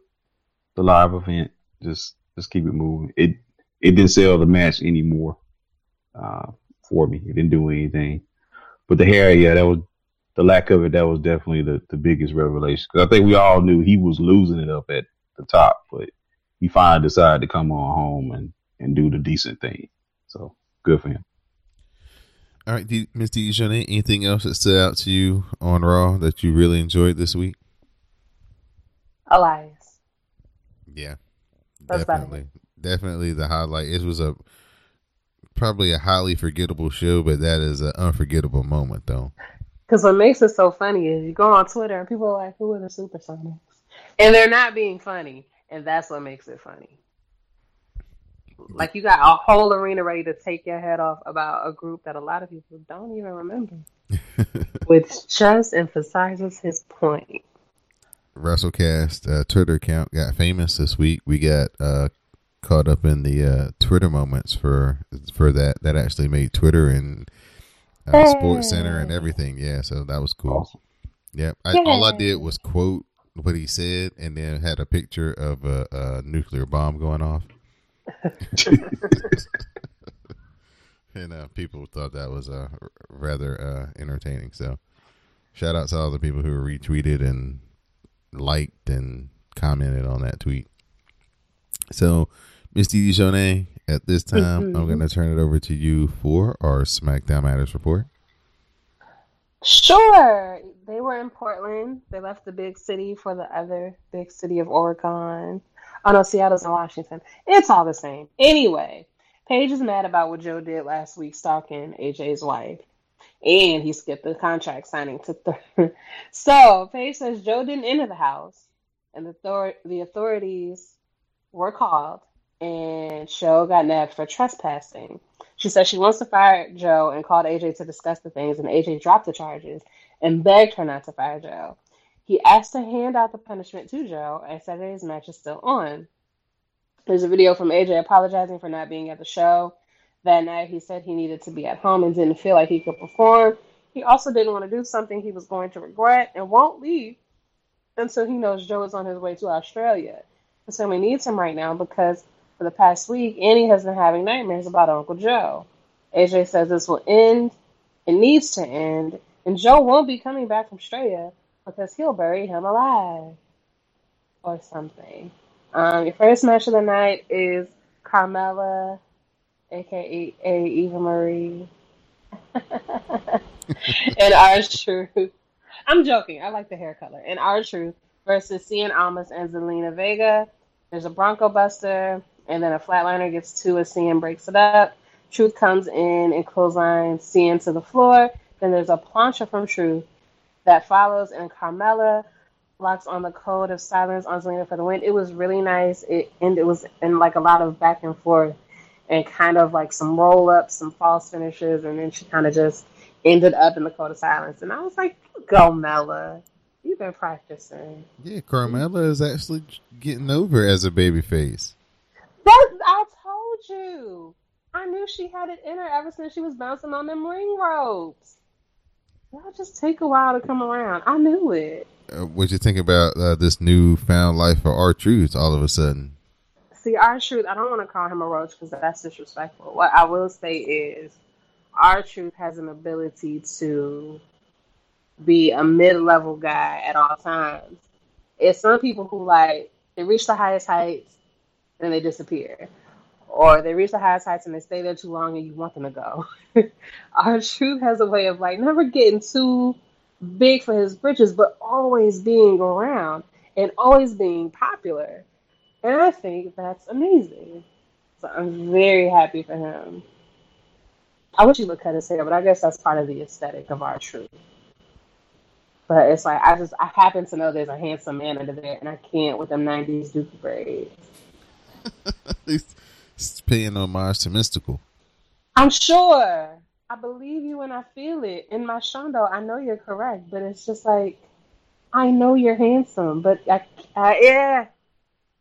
the live event. Just just keep it moving. It it didn't sell the match anymore uh, for me. It didn't do anything. But the hair, yeah, that was the lack of it. That was definitely the the biggest revelation. Because I think we all knew he was losing it up at the top, but he finally decided to come on home and and do the decent thing. So good for him. All right, D- Miss Dijon, anything else that stood out to you on Raw that you really enjoyed this week? Elias. Yeah, That's definitely, definitely the highlight. It was a probably a highly forgettable show, but that is an unforgettable moment, though. Because what makes it so funny is you go on Twitter and people are like, "Who are the Supersonics?" and they're not being funny, and that's what makes it funny. Like you got a whole arena ready to take your head off about a group that a lot of people don't even remember, which just emphasizes his point. WrassleCast uh, Twitter account got famous this week. We got uh, caught up in the uh, Twitter moments for for that. That actually made Twitter and uh, Sports Center and everything. Yeah, so that was cool. Yep. I, all I did was quote what he said and then had a picture of a, a nuclear bomb going off. and uh, people thought that was uh, rather uh, entertaining. So, shout out to all the people who retweeted and liked and commented on that tweet. So, Miss Dee Dee Jonee, at this mm-hmm. time, I'm going to turn it over to you for our SmackDown Matters report. Sure. They were in Portland. They left the big city for the other big city of Oregon. Oh no, Seattle's in Washington. It's all the same. Anyway, Paige is mad about what Joe did last week stalking AJ's wife. And he skipped the contract signing to th- So Paige says Joe didn't enter the house and the, thor- the authorities were called and Joe got nabbed for trespassing. She says she wants to fire Joe and called AJ to discuss the things, and AJ dropped the charges and begged her not to fire Joe. He asked to hand out the punishment to Joe, and Saturday's match is still on. There's a video from AJ apologizing for not being at the show. That night, he said he needed to be at home and didn't feel like he could perform. He also didn't want to do something he was going to regret and won't leave until he knows Joe is on his way to Australia. His family needs him right now because for the past week, Annie has been having nightmares about Uncle Joe. AJ says this will end. It needs to end. And Joe won't be coming back from Australia because he'll bury him alive. Or something. Um, your first match of the night is Carmella, aka Eva Marie, and R-Truth. I'm joking. I like the hair color. And R-Truth versus Cien Almas and Zelina Vega. There's a Bronco Buster, and then a flatliner gets two as Cien breaks it up. Truth comes in and clotheslines Cien to the floor. Then there's a plancha from Truth that follows, and Carmella locks on the code of silence on Zelina for the win. It was really nice. It and it was in like a lot of back and forth and kind of like some roll ups, some false finishes, and then she kind of just ended up in the code of silence. And I was like, go Mella. You've been practicing. Yeah, Carmella is actually getting over as a babyface. That I told you. I knew she had it in her ever since she was bouncing on them ring ropes. Y'all just take a while to come around. I knew it. Uh, what you think about uh, this new found life for R-Truth all of a sudden? See, R-Truth, I don't want to call him a roach because that's disrespectful. What I will say is, R-Truth has an ability to be a mid-level guy at all times. It's some people who like they reach the highest heights and they disappear, or they reach the highest heights and they stay there too long and you want them to go. R-Truth has a way of like never getting too big for his britches, but always being around and always being popular. And I think that's amazing. So I'm very happy for him. I wish he would cut his hair, but I guess that's part of the aesthetic of R-Truth. But it's like I just I happen to know there's a handsome man under there, and I can't with them '90s Duke braids. He's paying homage to Mystikal. I'm sure. I believe you and I feel it in my shondo. I know you're correct, but it's just like I know you're handsome, but I, I yeah,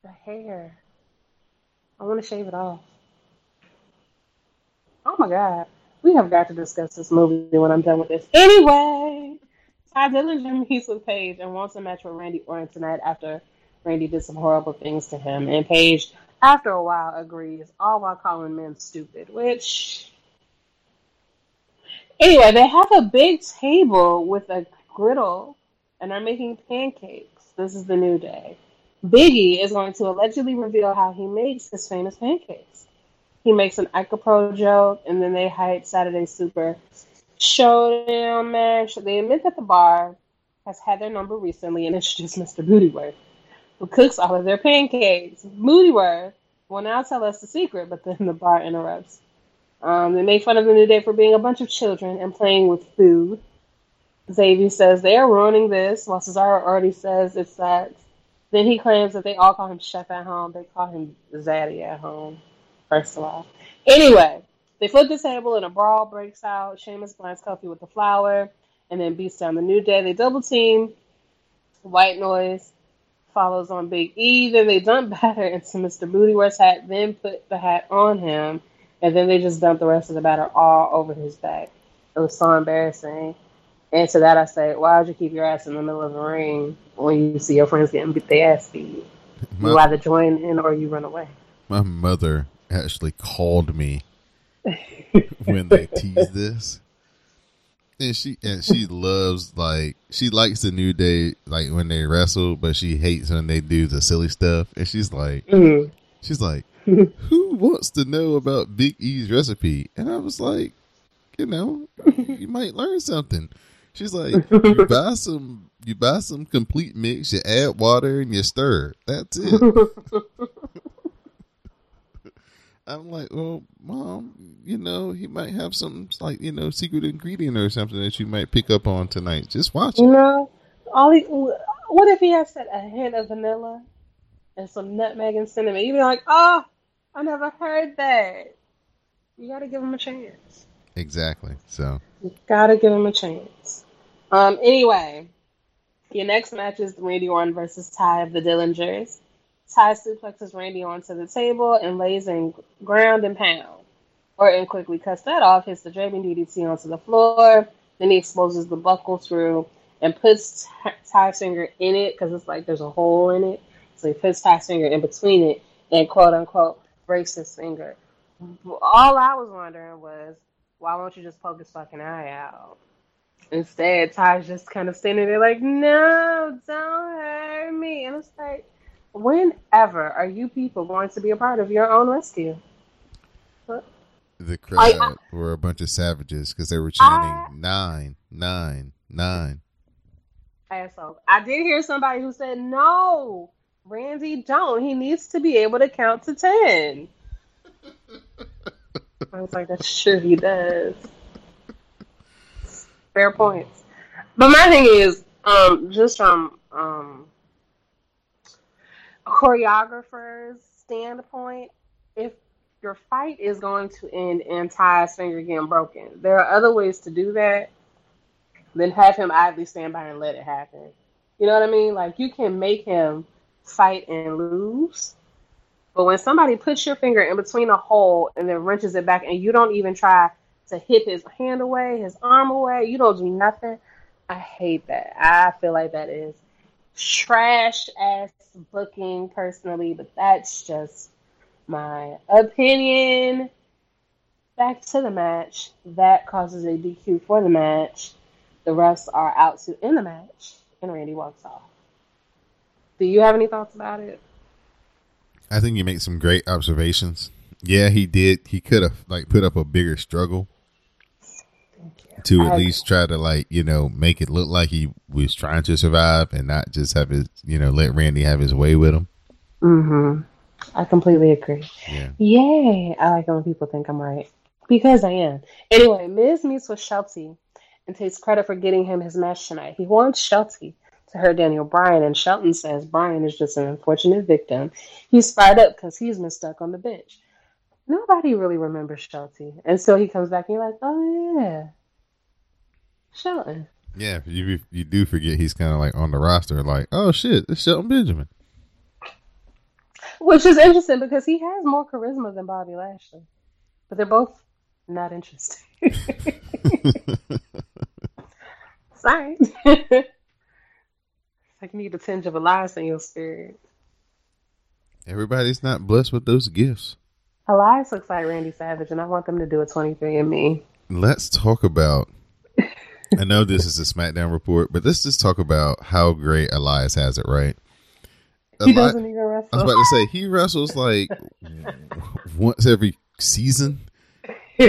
the hair. I want to shave it off. Oh my god, we have got to discuss this movie when I'm done with this. Anyway, Tye Dillinger meets with Paige and wants a match with Randy Orton tonight after Randy did some horrible things to him, and Paige, after a while, agrees, all while calling men stupid, which Anyway, they have a big table with a griddle and are making pancakes. This is the new day. Biggie is going to allegedly reveal how he makes his famous pancakes. He makes an Icapro joke, and then they hype Saturday Super Showdown match. They admit that the bar has had their number recently and introduced Mr. Bootyworth, cooks all of their pancakes. Bootyworth will now tell us the secret, but then the bar interrupts. Um, they make fun of the New Day for being a bunch of children and playing with food. Xavier says they are ruining this, while Cesaro already says it's that. Then he claims that they all call him Chef at home. They call him Zaddy at home, first of all. Anyway, they flip the table and a brawl breaks out. Sheamus blinds Kofi with the flower and then beats down the New Day. They double team. White Noise follows on Big E. Then they dump batter into Mr. Bootyworth's hat, then put the hat on him and then they just dumped the rest of the batter all over his back. It was so embarrassing. And to that I say, why would you keep your ass in the middle of the ring when you see your friends getting beat their ass beat? My- you either join in or you run away. My mother actually called me when they teased this. And she and she loves like she likes the new day like when they wrestle, but she hates when they do the silly stuff. And she's like Mhm. she's like, Who wants to know about Big E's recipe? And I was like, you know, you might learn something. She's like, you buy some you buy some complete mix, you add water and you stir. That's it. I'm like, well, mom, you know, he might have some like you know secret ingredient or something that you might pick up on tonight. Just watch You it. know, all he, what if he has said a hint of vanilla and some nutmeg and cinnamon? You'd be like, oh, I never heard that. You got to give him a chance. Exactly. So You gotta give him a chance. Um. Anyway, your next match is Randy Orton versus Tye of the Dillingers. Tye suplexes Randy onto the table and lays in ground and pound. Orton quickly cuts that off, hits the draping DDT onto the floor. Then he exposes the buckle through and puts Tye's finger in it because it's like there's a hole in it. So he puts Tye's finger in between it and quote unquote breaks his finger. All I was wondering was, why won't you just poke his fucking eye out? Instead, Tye's just kind of standing there like, no, don't hurt me. And it's like, whenever are you people going to be a part of your own rescue? the I- crowd were a bunch of savages because they were chanting nine, nine, nine. Asshole. I did hear somebody who said, no, Randy, don't. He needs to be able to count to 10. I was like, that's true, he does. Fair points. But my thing is, um, just from um, a choreographer's standpoint, if your fight is going to end in Tye's finger getting broken, there are other ways to do that than have him idly stand by and let it happen. You know what I mean? Like you can make him fight and lose, but when somebody puts your finger in between a hole and then wrenches it back, and you don't even try to hit his hand away, his arm away. You don't do nothing. I hate that. I feel like that is trash ass booking personally, but that's just my opinion. Back to the match. That causes a DQ for the match. The refs are out to end the match, and Randy walks off. Do you have any thoughts about it? I think you made some great observations. Yeah, he did. He could have like put up a bigger struggle to at I- least try to like you know make it look like he was trying to survive and not just have his you know let Randy have his way with him. Mm-hmm. I completely agree. Yeah. Yay! I like it when people think I'm right because I am. Anyway, Miz meets with Shelty and takes credit for getting him his match tonight. He wants Shelty to hurt Daniel Bryan, and Shelton says Bryan is just an unfortunate victim. He's fired up because he's been stuck on the bench. Nobody really remembers Shelty so he comes back and you're like, oh yeah, Shelton. Yeah, you you do forget he's kind of like on the roster. Like, oh shit, it's Shelton Benjamin. Which is interesting because he has more charisma than Bobby Lashley. But they're both not interesting. Sorry. it's like you need a tinge of Elias in your spirit. Everybody's not blessed with those gifts. Elias looks like Randy Savage, and I want them to do a 23 and me. Let's talk about. I know this is a SmackDown report, but let's just talk about how great Elias has it. Right? He Eli- doesn't even wrestle. I was about to say he wrestles like once every season.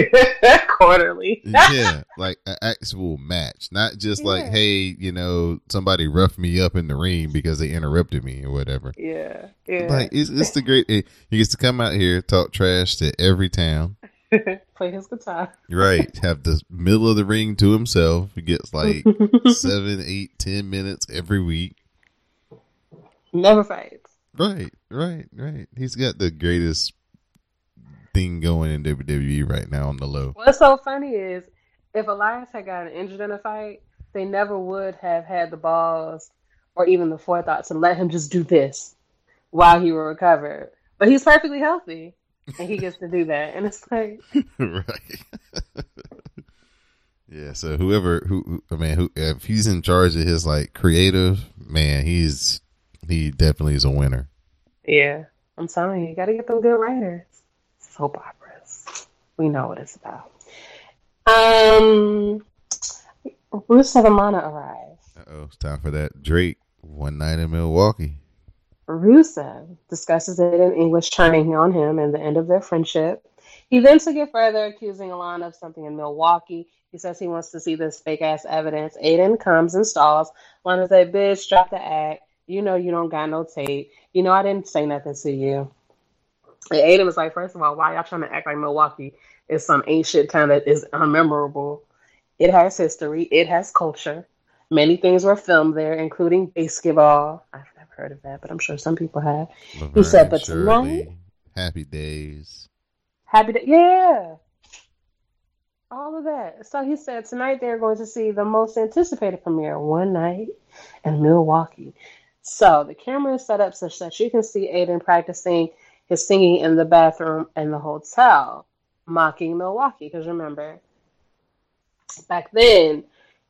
Quarterly. yeah, like an actual match, not just like, hey, you know, somebody roughed me up in the ring because they interrupted me or whatever. Yeah. Yeah. Like it's, it's the great. He gets to come out here, talk trash to every town. Play his guitar. Right, have the middle of the ring to himself. He gets like seven, eight, ten minutes every week. Never fights. Right, right, right. He's got the greatest thing going in WWE right now on the low. What's so funny is if Elias had gotten injured in a fight, they never would have had the balls or even the forethought to let him just do this while he would recover. But he's perfectly healthy and he gets to do that. And it's like, right. yeah. So whoever who, I mean, who if he's in charge of his like creative man, he's he definitely is a winner. yeah, I'm telling you, you got to get them good writers. Soap operas. We know what it's about. Um, Rusev and Lana arrive. Oh, it's time for that Drake one night in Milwaukee. Rusev discusses Aiden English, turning on him and the end of their friendship. He then took it further, accusing Alana of something in Milwaukee. He says he wants to see this fake ass evidence. Aiden comes and stalls. Lana says, Bitch, drop the act. You know you don't got no tape. You know I didn't say nothing to you. And Aiden was like, First of all, why y'all trying to act like Milwaukee is some ancient town that is unmemorable? It has history, it has culture. Many things were filmed there, including basketball. Never heard of that, but I'm sure some people have. he said, but tonight, Happy Days. happy to, yeah, all of that. So he said tonight they're going to see the most anticipated premiere, One Night in Milwaukee. So the camera is set up such that you can see Aiden practicing his singing in the bathroom in the hotel, mocking Milwaukee. Because remember, back then,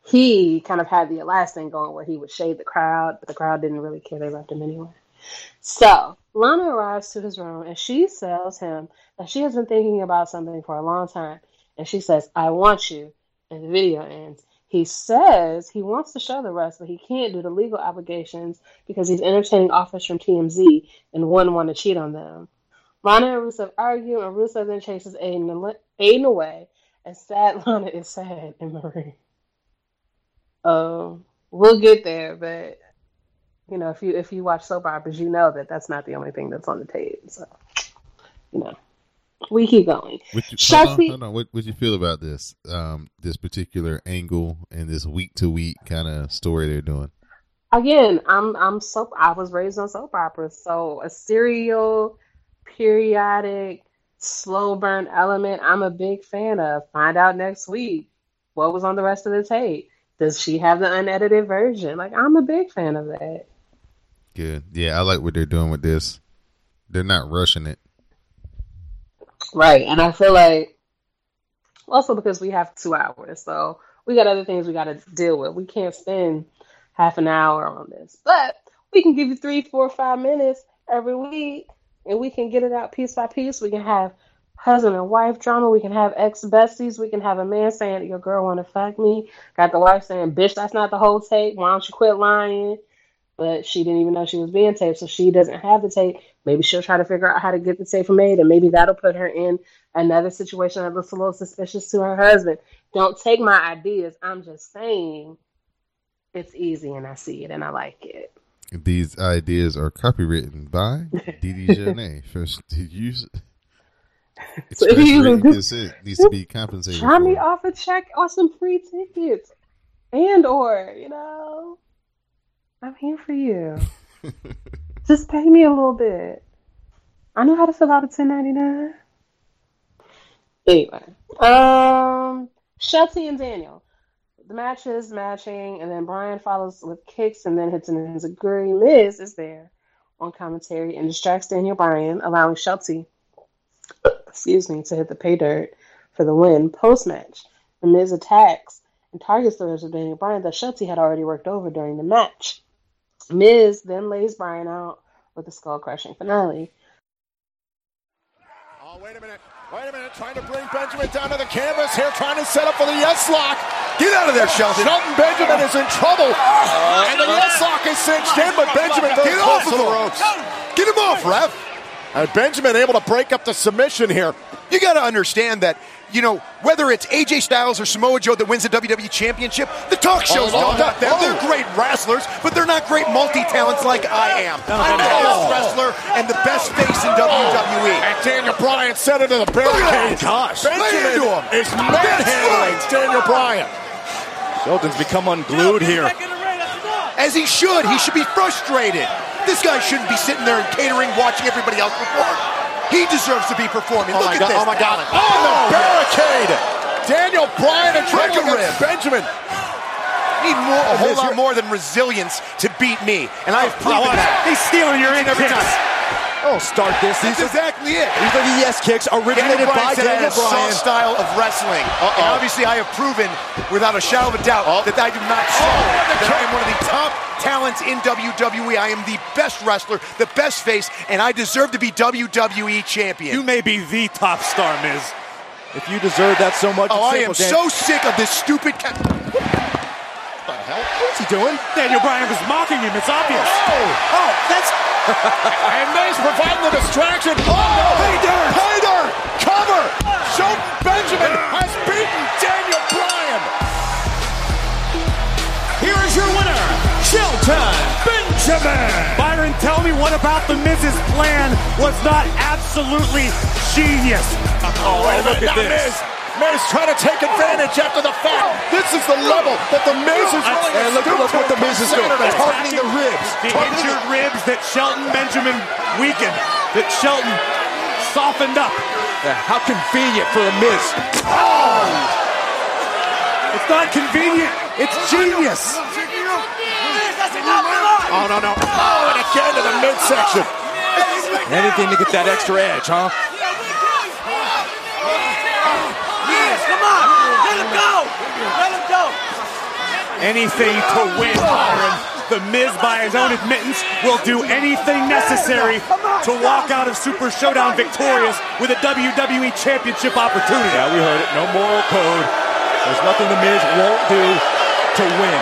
he kind of had the Elias thing going where he would shade the crowd, but the crowd didn't really care. They left him anyway. So Lana arrives to his room and she tells him that she has been thinking about something for a long time. And she says, I want you. And the video ends. He says he wants to show the rest, but he can't do the legal obligations because he's entertaining offers from TMZ and wouldn't want to cheat on them. Lana and Rusev argue, and Rusev then chases Aiden, Aiden away, and sad Lana is sad in the ring. Um, we'll get there, but you know, if you if you watch soap operas, you know that that's not the only thing that's on the tape. So, you know, we keep going. What you, hold on, hold on. What what you feel about this? Um, this particular angle and this week to week kind of story they're doing. Again, I'm I'm soap. I was raised on soap operas, so a serial, periodic, slow burn element. I'm a big fan of. Find out next week what was on the rest of the tape. Does she have the unedited version? Like I'm a big fan of that. Good. Yeah, I like what they're doing with this. They're not rushing it. Right, and I feel like Also because we have two hours, so we got other things we got to deal with. We can't spend half an hour on this, but we can give you three, four, five minutes every week, and we can get it out piece by piece. We can have husband and wife drama. We can have ex besties. We can have a man saying, "Your girl want to fuck me." Got the wife saying, "Bitch, that's not the whole tape. Why don't you quit lying?" But she didn't even know she was being taped, so she doesn't have the tape. Maybe she'll try to figure out how to get the tape made, and maybe that'll put her in another situation that looks a little suspicious to her husband. Don't take my ideas. I'm just saying it's easy, and I see it, and I like it. These ideas are copywritten by Dee Dee Jonee. First use. So if you consent needs to be compensated. Try me off a check or some free tickets, and or you know, I'm here for you. Just pay me a little bit. I know how to fill out a 1099. Anyway, um, Shelty and Daniel. The match is matching, and then Bryan follows with kicks and then hits an enziguri. Miz is there on commentary and distracts Daniel Bryan, allowing Shelty, excuse me, to hit the pay dirt for the win. Post match, the Miz attacks and targets the rest of Daniel Bryan that Shelty had already worked over during the match. Miz then lays Bryan out with a skull crushing finale. Oh, wait a minute. Wait a minute. Trying to bring Benjamin down to the canvas here, trying to set up for the yes lock. Get out of there, Shelton. Shelton Benjamin is in trouble. and the yes lock is cinched in, but Benjamin Get off of the ropes. Get him off, ref. And Benjamin able to break up the submission here. You got to understand that, you know, whether it's AJ Styles or Samoa Joe that wins the WWE Championship, the talk oh, shows Oh, don't oh, got them. oh. They're great wrestlers, but they're not great multi-talents like I am. I'm the best wrestler and the best face in oh. WWE. And Daniel Bryan set into the barricade. Gosh, lay Benjamin into him. is manhandling Daniel Bryan. Shelton's become unglued here. As he should. He should be frustrated. This guy shouldn't be sitting there and catering, watching everybody else perform. He deserves to be performing. Oh Look at God, this. oh my God. On the barricade. Daniel Bryan and trouble Break a against. Benjamin. need more, a Oh, whole lot more than resilience to beat me, and I've proven watch. that. He's stealing your and every time. Oh, start this. That's These are, exactly it. these are the yes kicks originated by Daniel soft Bryan. style of wrestling. And obviously, I have proven, without a shadow of a doubt, that I do not oh, suck. that I am one of the top talents in WWE. I am the best wrestler, the best face, and I deserve to be WWE champion. You may be the top star, Miz. If you deserve that so much, oh, I am Dan- so sick of this stupid. Ca- What the hell? What's he doing? Daniel Bryan was mocking him. It's obvious. Oh, oh that's. and Miz providing the distraction. Oh, no. Pay dirt. Cover. Shelton Benjamin has beaten Daniel Bryan. Here is your winner, Shelton Benjamin. Byron, tell me what about the Miz's plan was not absolutely genius. Oh, wait a minute. Oh, now Miz. Miz trying to take advantage after the fact. This is the level that the Miz is to And look, look what the Miz is doing. targeting the ribs. The injured ribs that Shelton Benjamin weakened, that Shelton softened up. how convenient for the Miz. Oh! It's not convenient, it's genius. Oh, no, no. Oh, and again to the midsection. Anything to get that extra edge, huh? Anything to win, Byron. The Miz, by his own admittance, will do anything necessary to walk out of Super Showdown victorious with a WWE Championship opportunity. Yeah, we heard it. No moral code. There's nothing the Miz won't do to win.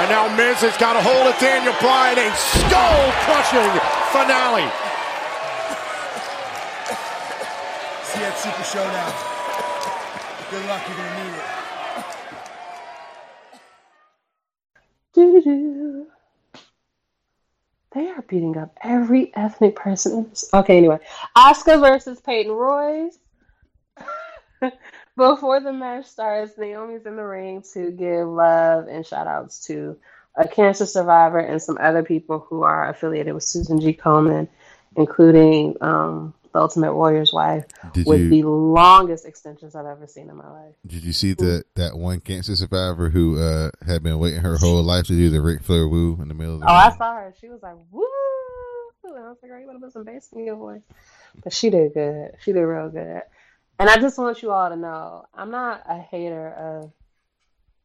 And now Miz has got a hold of Daniel Bryan. A skull-crushing finale. See you at Super Showdown. Good luck, you're gonna need it. They are beating up every ethnic person. Okay, anyway. Asuka versus Peyton Royce. Before the match starts, Naomi's in the ring to give love and shout outs to a cancer survivor and some other people who are affiliated with Susan G. Komen, including um, the Ultimate Warrior's wife, Did with you- the longest extensions I've ever seen in my life. Did you see that that one cancer survivor who uh, had been waiting her whole life to do the Ric Flair woo in the middle of the Oh, I saw her. She was like, woo! And I was like, are you going to put some bass in your voice? But she did good. She did real good. And I just want you all to know I'm not a hater of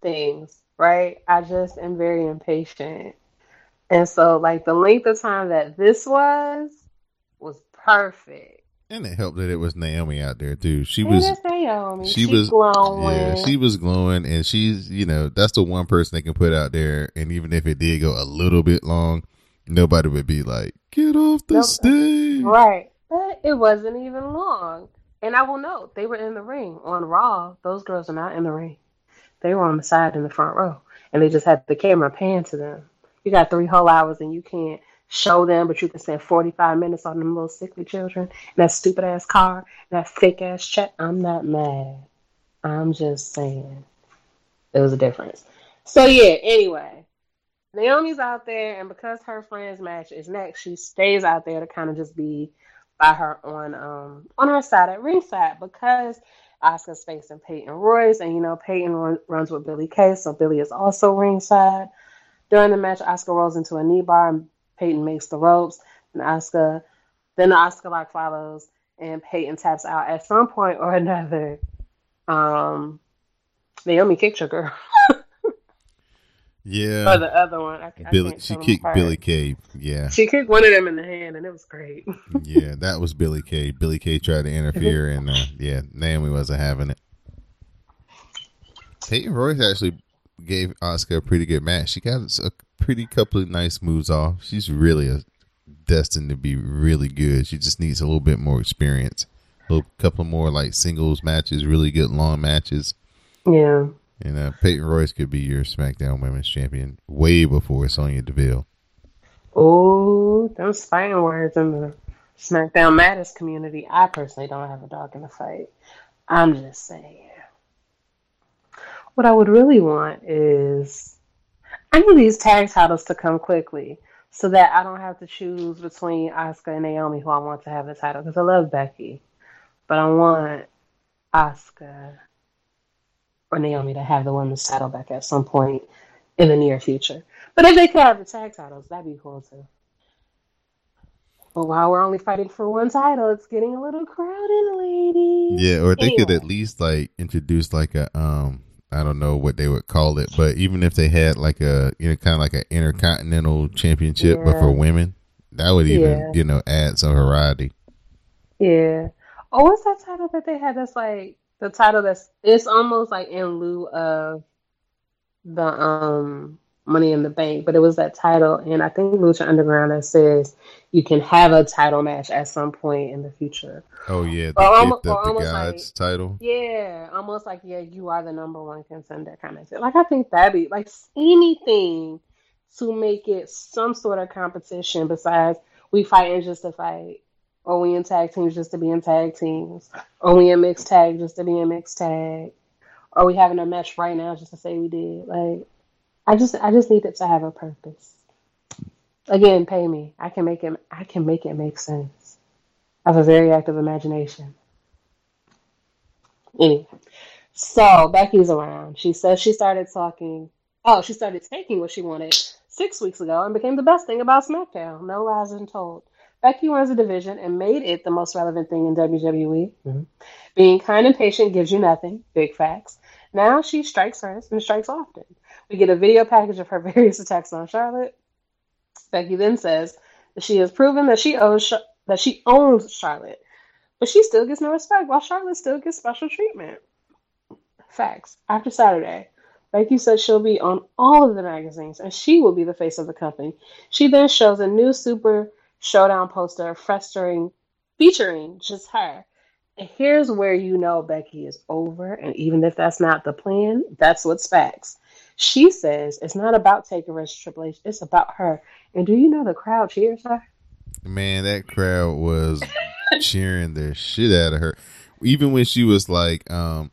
things, right? I just am very impatient. And so, like, the length of time that this was was perfect. And it helped that it was Naomi out there too. She was is Naomi. she She was glowing. yeah, she was glowing and she's you know, that's the one person they can put out there and even if it did go a little bit long, nobody would be like, Get off the Nope. stage. Right. But it wasn't even long. And I will note, they were in the ring on Raw. Those girls are not in the ring. They were on the side in the front row. And they just had the camera pan to them. You got three whole hours and you can't show them, but you can spend 45 minutes on them little sickly children and that stupid ass car that fake ass check. I'm not mad. I'm just saying. There was a difference. So, yeah, anyway. Naomi's out there, and because her friend's match is next, she stays out there to kind of just be by her on um on her side at ringside because Asuka's facing Peyton Royce, and you know Peyton run, runs with Billie Kay, so Billie is also ringside. During the match, Asuka rolls into a knee bar, and Peyton makes the ropes, and Asuka then the Asuka lock follows, and Peyton taps out at some point or another. Um, Naomi kicked your girl. Yeah. or the other one. I, I Billie can't she kicked. Billie Kay. Yeah. She kicked one of them in the hand, and it was great. yeah, that was Billie Kay. Billie Kay tried to interfere, and uh, yeah, Naomi wasn't having it. Peyton Royce actually gave Asuka a pretty good match. She got a pretty couple of nice moves off. She's really a, destined to be really good. She just needs a little bit more experience. A little, couple more like singles matches, really good long matches. Yeah. And uh, Peyton Royce could be your SmackDown Women's Champion way before Sonya Deville. Oh, those fighting words in the SmackDown Matters community. I personally don't have a dog in the fight. I'm just saying. What I would really want is I need these tag titles to come quickly so that I don't have to choose between Asuka and Naomi who I want to have the title because I love Becky, but I want Asuka or Naomi to have the women's title back at some point in the near future. But if they could have the tag titles, that'd be cool too. But while we're only fighting for one title, it's getting a little crowded, ladies. Yeah, or they could at least like introduce like a um I don't know what they would call it, but even if they had like a you know kind of like an intercontinental championship but for women, that would even Yeah. you know add some variety. Yeah. Oh, what's that title that they had? That's like the title that's it's almost like in lieu of the um Money in the Bank, but it was that title, and I think Lucha Underground that says you can have a title match at some point in the future. Oh yeah, the Or or almost gods title. Yeah, almost like yeah, you are the number one contender kind of thing. Like I think that'd be like anything to make it some sort of competition besides we fighting just to fight, or we in tag teams just to be in tag teams, or we in mixed tag just to be in mixed tag, or we having a match right now just to say we did. Like I just I just need it to have a purpose. Again, pay me. I can make it. I can make it make sense. I have a very active imagination. Anyway, so Becky's around. She says she started talking. Oh, she started taking what she wanted six weeks ago and became the best thing about SmackDown. No lies been told. Becky runs a division and made it the most relevant thing in WWE. Mm-hmm. Being kind and patient gives you nothing. Big facts. Now she strikes first and strikes often. We get a video package of her various attacks on Charlotte. Becky then says that she has proven that she owes that she owns Charlotte, but she still gets no respect, while Charlotte still gets special treatment. Facts. After Saturday, Becky says she'll be on all of the magazines and she will be the face of the company. She then shows a new Super Showdown poster featuring featuring just her. And here's where you know Becky is over, and even if that's not the plan, that's what's facts. She says it's not about taking risks, Triple H, it's about her. And do you know the crowd cheers her? Man, that crowd was cheering the shit out of her. Even when she was like, um,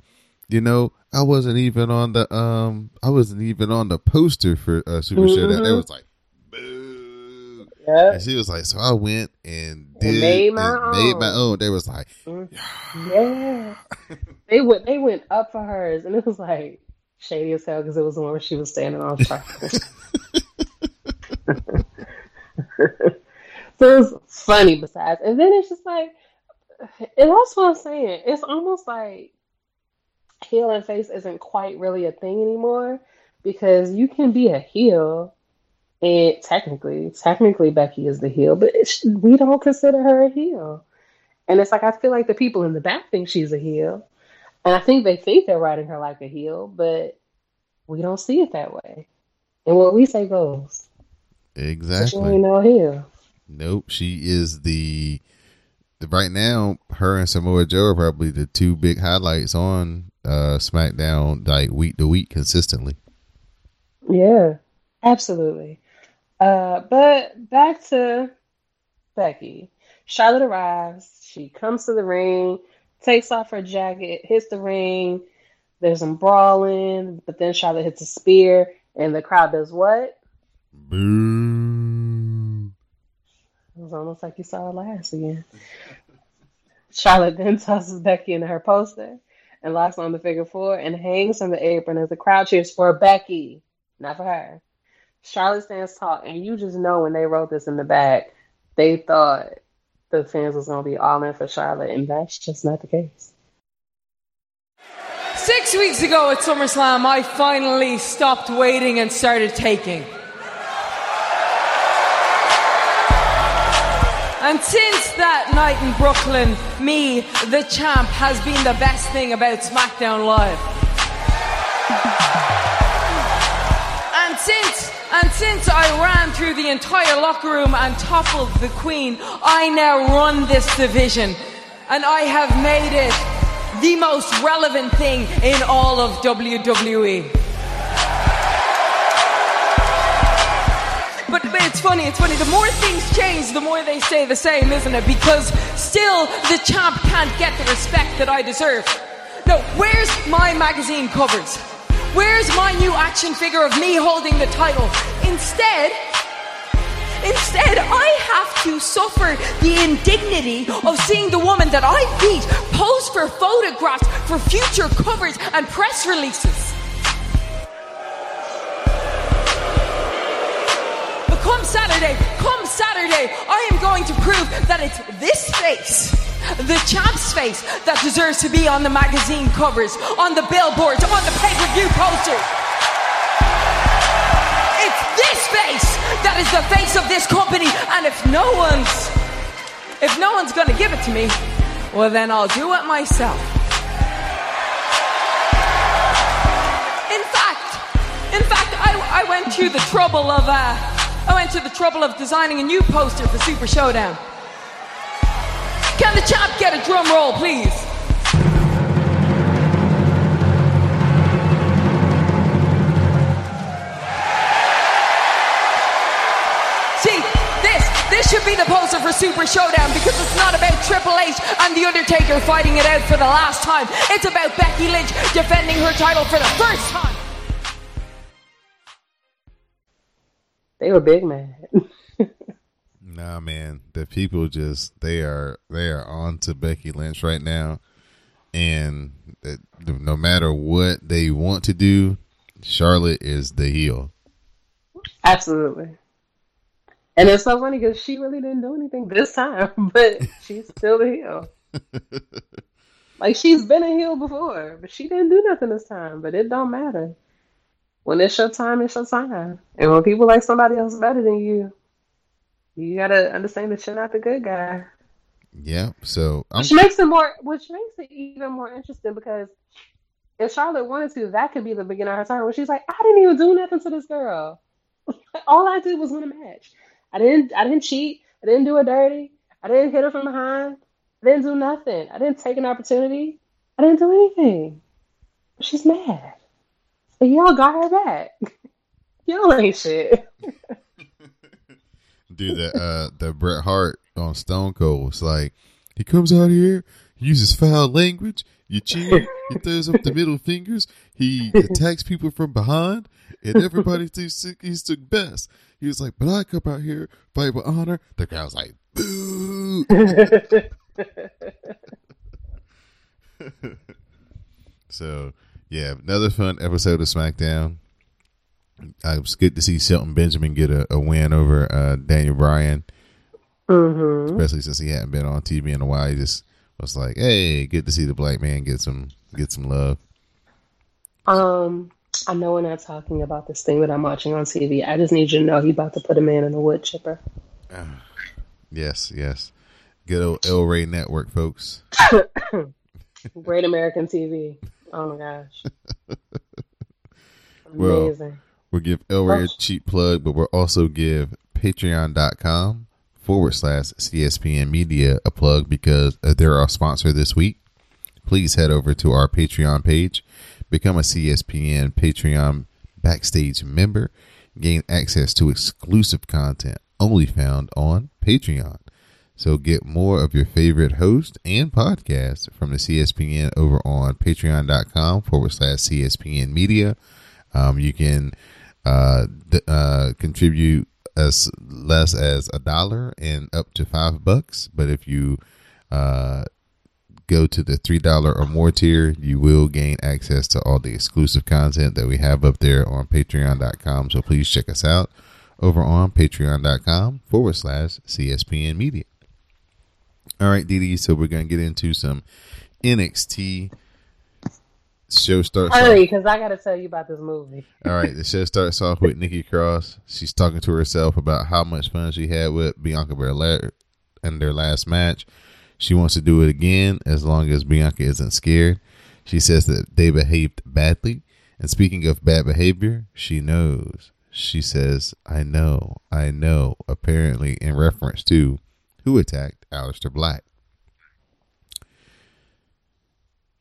you know, I wasn't even on the um I wasn't even on the poster for uh, Super Showdown. They Mhm. was like Yep. and she was like, so I went and did And made my and made my own. own. They was like, Yeah. they went they went up for hers and it was like shady as hell because it was the one where she was standing on top. so it was funny besides. And then it's just like and that's what I'm saying. It's almost like heel and face isn't quite really a thing anymore because you can be a heel and technically, technically Becky is the heel, but we don't consider her a heel. And it's like I feel like the people in the back think she's a heel, and I think they think they're riding her like a heel, but we don't see it that way. And what we say goes. Exactly. She ain't no heel. Nope, she is the, the right now. Her and Samoa Joe are probably the two big highlights on uh SmackDown, like week to week consistently. Yeah, absolutely. Uh, but back to Becky. Charlotte arrives. She comes to the ring, takes off her jacket, hits the ring. There's some brawling, but then Charlotte hits a spear, and the crowd does what? Boo. It was almost like you saw it last again. Charlotte then tosses Becky into her poster and locks on the figure four and hangs from the apron as the crowd cheers for Becky, not for her. Charlotte stands tall, and you just know when they wrote this in the back, they thought the fans was gonna be all in for Charlotte, and that's just not the case. Six weeks ago at SummerSlam, I finally stopped waiting and started taking. And since that night in Brooklyn, me, the champ, has been the best thing about SmackDown Live. Since and since I ran through the entire locker room and toppled the Queen, I now run this division. And I have made it the most relevant thing in all of WWE. But, but it's funny, it's funny. The more things change, the more they stay the same, isn't it? Because still, the champ can't get the respect that I deserve. No, where's my magazine covers? Where's my new action figure of me holding the title? Instead, Instead, I have to suffer the indignity of seeing the woman that I beat pose for photographs for future covers and press releases. But come Saturday, come Saturday, I am going to prove that it's this face, the champ's face, that deserves to be on the magazine covers, on the billboards, on the pay per view posters. It's this face that is the face of this company, and if no one's if no one's gonna give it to me, well then I'll do it myself. In fact, in fact, I, I went to the trouble of uh, I went to the trouble of designing a new poster for Super Showdown. Can the champ get a drum roll, please? See, this should be the poster for Super Showdown because it's not about Triple H and The Undertaker fighting it out for the last time. It's about Becky Lynch defending her title for the first time. They were big mad. Nah, man, the people just they are they are on to Becky Lynch right now, and that no matter what they want to do, Charlotte is the heel. Absolutely. And it's so funny because she really didn't do anything this time, but she's still the heel. like she's been a heel before, but she didn't do nothing this time. But it don't matter. When it's your time, it's your time. And when people like somebody else better than you, you gotta understand that you're not the good guy. Yeah, so I'm Which makes it more, which makes it even more interesting because if Charlotte wanted to, that could be the beginning of her turn. where she's like, I didn't even do nothing to this girl. All I did was win a match. I didn't, I didn't cheat. I didn't do her dirty. I didn't hit her from behind. I didn't do nothing. I didn't take an opportunity. I didn't do anything. She's mad. So y'all got her back. y'all ain't shit. do the uh the Bret Hart on Stone Cold. It's like he comes out here, he uses foul language, you cheer, he throws up the middle fingers, he attacks people from behind, and everybody thinks he's the best. He was like, but I come out here, fight with honor. The crowd's like, boo. so yeah, another fun episode of SmackDown. Uh, it was good to see Shelton Benjamin get a, a win over uh, Daniel Bryan, Mm-hmm. especially since he hadn't been on TV in a while. He just was like, "Hey, good to see the black man get some get some love." Um, I know we're not talking about this thing that I'm watching on TV. I just need you to know he about to put a man in a wood chipper. Yes, yes. Good old El Rey Network, folks. Great American TV. Oh my gosh. Amazing. we'll give El Rey a cheap plug, but we'll also give patreon.com forward slash CSPN Media a plug because uh, they're our sponsor this week. Please head over to our Patreon page, become a CSPN Patreon backstage member, gain access to exclusive content only found on Patreon. So get more of your favorite host and podcast from the CSPN over on patreon.com forward slash CSPN media. Um, you can uh, uh, contribute as less as a dollar and up to five bucks. But if you uh, go to the three dollar or more tier, you will gain access to all the exclusive content that we have up there on patreon.com. So please check us out over on patreon.com forward slash CSPN media. All right, Dee Dee. So we're to get into some NXT. Show starts. Hurry, because I got to tell you about this movie. all right, the show starts off with Nikki Cross. She's talking to herself about how much fun she had with Bianca Belair in their last match. She wants to do it again as long as Bianca isn't scared. She says that they behaved badly. And speaking of bad behavior, she knows. She says, I know, I know, apparently in reference to who attacked Aleister Black.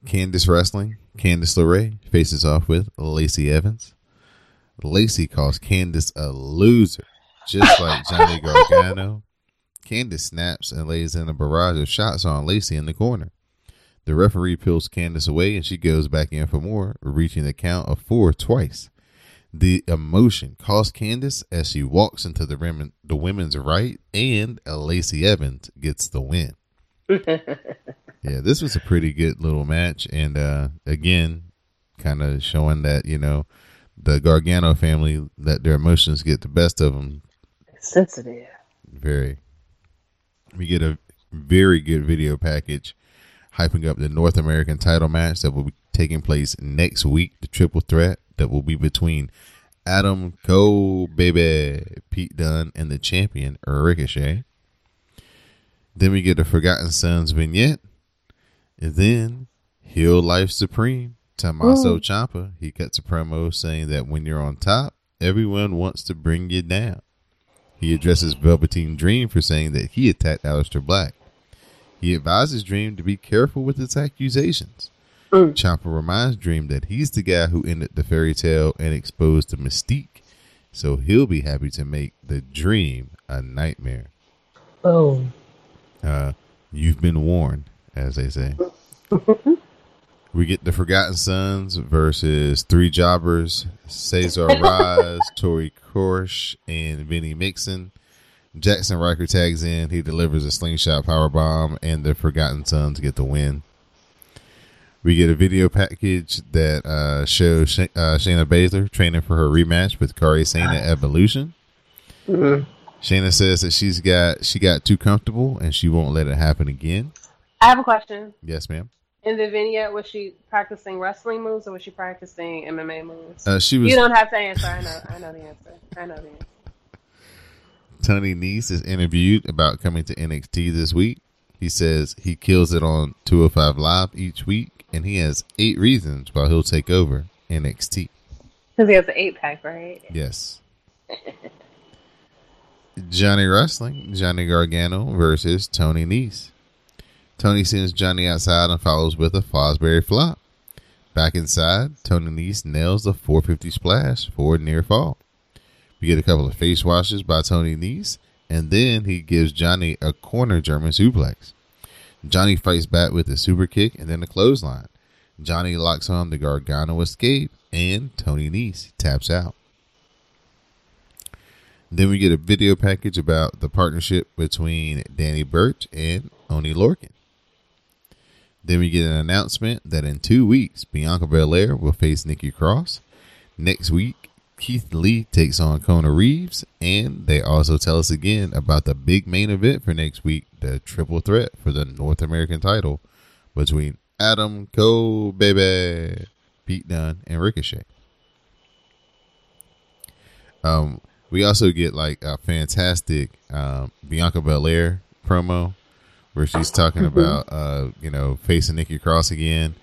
Candice Wrestling, Candice LeRae faces off with Lacey Evans. Lacey calls Candice a loser, just like Johnny Gargano. Candice snaps and lays in a barrage of shots on Lacey in the corner. The referee pulls Candice away and she goes back in for more, reaching the count of four twice. The emotion costs Candice as she walks into the women, the women's right, and Lacey Evans gets the win. Yeah, this was a pretty good little match, and uh, again, kind of showing that you know the Gargano family that their emotions get the best of them. Sensitive. Very. We get a very good video package hyping up the North American title match that will be taking place next week. The triple threat that will be between Adam Cole, baby, Pete Dunne, and the champion Ricochet. Then we get the Forgotten Sons vignette. And then Heel Life Supreme, Tommaso Ooh. Ciampa. He cuts a promo saying that when you're on top, everyone wants to bring you down. He addresses Velveteen Dream for saying that he attacked Aleister Black. He advises Dream to be careful with his accusations. Ciampa reminds Dream that he's the guy who ended the fairy tale and exposed the mystique, so he'll be happy to make the dream a nightmare. Oh. Uh, you've been warned, as they say. we get the Forgotten Sons versus three jobbers: Cesar Raz, Tori Korsh, and Vinny Mixon. Jaxson Ryker tags in. He delivers a slingshot power bomb, and the Forgotten Sons get the win. We get a video package that uh, shows Sh- uh, Shayna Baszler training for her rematch with Kairi Sane at Evolution. Mhm. Shayna says that she's got she got too comfortable and she won't let it happen again. I have a question. Yes, ma'am. In the vignette, was she practicing wrestling moves or was she practicing MMA moves? Uh, she was- You don't have to answer. I know. I know the answer. I know the answer. Tony Nese is interviewed about coming to NXT this week. He says he kills it on 205 Live each week, and he has eight reasons why he'll take over NXT. Because he has an eight pack, right? Yes. Johnny Wrestling, Johnny Gargano versus Tony Nese. Tony sends Johnny outside and follows with a Fosbury flop. Back inside, Tony Nese nails the 450 splash for a near fall. We get a couple of face washes by Tony Nese, and then he gives Johnny a corner German suplex. Johnny fights back with a super kick and then a clothesline. Johnny locks on the Gargano escape, and Tony Nese taps out. Then we get a video package about the partnership between Danny Burch and Oni Lorcan. Then we get an announcement that in two weeks, Bianca Belair will face Nikki Cross. Next week, Keith Lee takes on Kona Reeves, and they also tell us again about the big main event for next week, the triple threat for the North American title between Adam Cole, baby, Pete Dunne, and Ricochet. Um, we also get like a fantastic um, Bianca Belair promo where she's talking Mhm. about uh, you know facing Nikki Cross again,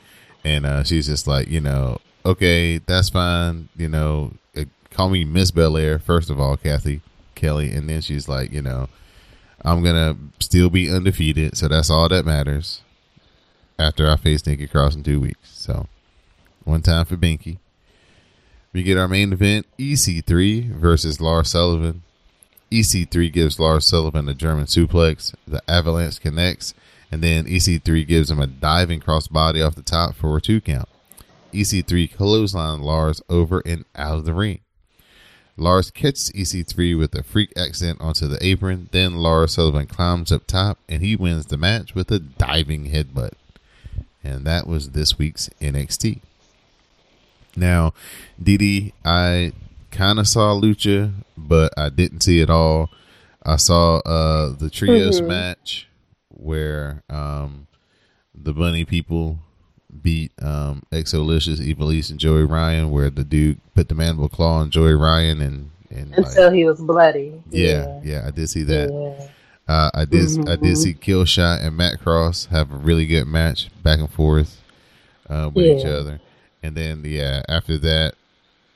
and uh, she's just like you know okay that's fine you know uh, call me Miss Bel Air first of all Kathy Kelly, and then she's like you know I'm gonna still be undefeated, so that's all that matters. After I face Nikki Cross in two weeks, so one time for Binky. We get our main event EC3 versus Lars Sullivan. EC3 gives Lars Sullivan a German suplex. The Avalanche connects, and then EC3 gives him a diving crossbody off the top for a two count. EC3 clothesline Lars over and out of the ring. Lars catches EC3 with a Freak Accident onto the apron. Then Lars Sullivan climbs up top and he wins the match with a diving headbutt. And that was this week's NXT. Now, Dee Dee, I kind of saw Lucha, but I didn't see it all. I saw uh, the trios Mhm. match where um, the Bunny people beat um, Exolicious, Ivelisse, and Joey Ryan, where the dude put the mandible claw on Joey Ryan and and like, Until he was bloody. yeah, yeah, I did see that. Yeah. Uh, I did. I did Mhm. see Killshot and Matt Cross have a really good match back and forth uh, with each other, and then yeah, after that,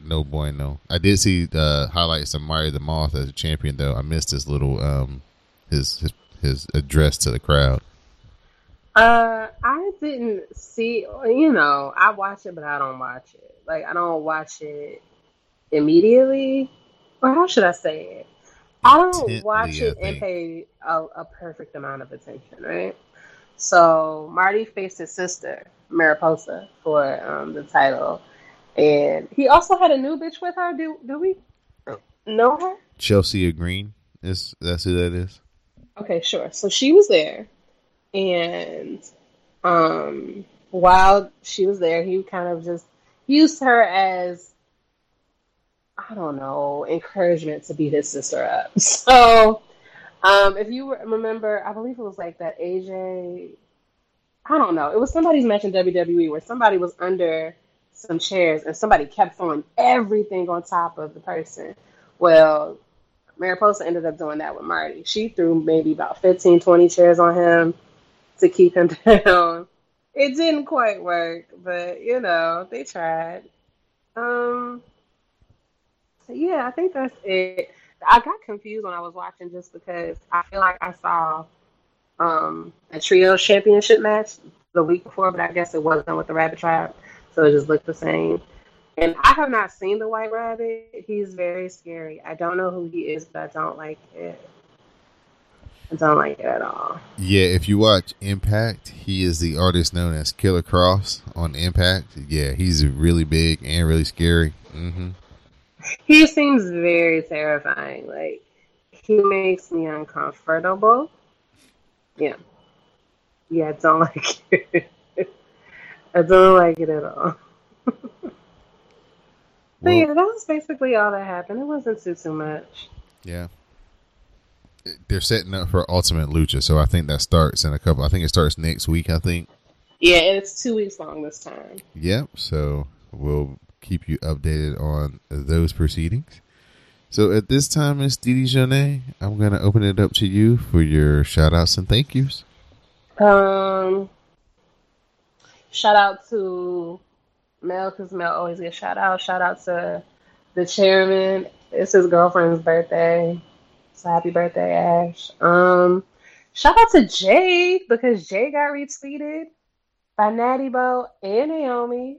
no boy, no. I did see the highlights of Marty the Moth as a champion, though. I missed his little um his his his address to the crowd. Uh, I didn't see. You know, I watch it, but I don't watch it. Like I don't watch it immediately, or how should I say it? I don't watch it and pay a, a perfect amount of attention, right? So Marty faced his sister Mariposa for um, the title, and he also had a new bitch with her. Do do we know her? Chelsea Green is that's who that is. Okay, sure. So she was there, and um, while she was there, he kind of just used her as I don't know encouragement to beat his sister up. So, um, if you remember, I believe it was like that AJ. I don't know. It was somebody's match in WWE where somebody was under some chairs and somebody kept throwing everything on top of the person. Well, Mariposa ended up doing that with Marty. She threw maybe about 15, 20 chairs on him to keep him down. It didn't quite work, but you know, they tried. Um so yeah, I think that's it. I got confused when I was watching just because I feel like I saw um a trio championship match the week before, but I guess it wasn't with the Rabbit Tribe, so it just looked the same. And I have not seen the White Rabbit. He's very scary. I don't know who he is, but I don't like it. I don't like it at all. Yeah, if you watch Impact, he is the artist known as Killer Kross on Impact. Yeah, he's really big and really scary. Mm-hmm. He seems very terrifying. Like he makes me uncomfortable. Yeah. Yeah, I don't like it. I don't like it at all. but yeah, that was basically all that happened. It wasn't too too much. Yeah. They're setting up for Ultimate Lucha, so I think that starts in a couple. I think it starts next week. I think. Yeah, and it's two weeks long this time. Yep. So we'll keep you updated on those proceedings. So at this time, Miss Dee Dee Jonee, I'm going to open it up to you for your shout outs and thank yous. Um, shout out to Mel because Mel always gets shout out. Shout out to the chairman. It's his girlfriend's birthday, so happy birthday, Ash. Um, shout out to Jay because Jay got retweeted by Natty Bo and Naomi,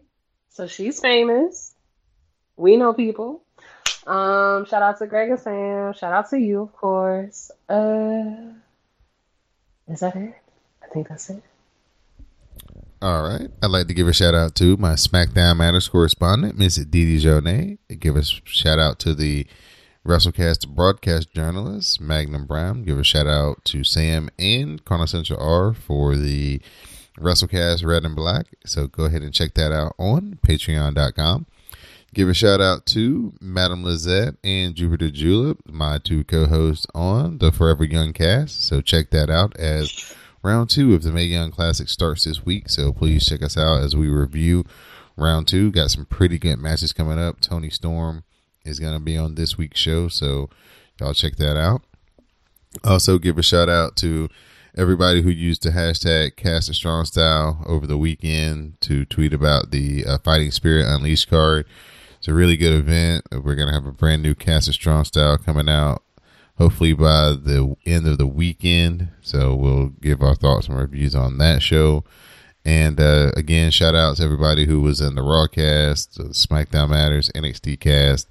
so she's famous. We know people. Um, shout out to Greg and Sam. Shout out to you, of course. Uh, is that it? I think that's it. All right. I'd like to give a shout out to my SmackDown Matters correspondent, Miss Dee Dee Jonee. Give a shout out to the WrassleCast broadcast journalist, Magnum Prime. Give a shout out to Sam and Corner Central R for the WrassleCast Red and Black. So go ahead and check that out on patreon.com. Give a shout out to Madame Lizette and Jupiter Julep, my two co-hosts on the Forever Young cast. So check that out as round two of the Mae Young Classic starts this week. So please check us out as we review round two. Got some pretty good matches coming up. Toni Storm is going to be on this week's show, so y'all check that out. Also, give a shout out to everybody who used the hashtag Cast a Strong Style over the weekend to tweet about the uh, Fighting Spirit Unleashed card. It's a really good event. We're going to have a brand new Cast a Strong Style coming out hopefully by the end of the weekend. So we'll give our thoughts and reviews on that show. And uh, again, shout out to everybody who was in the Raw cast, SmackDown Matters, NXT cast,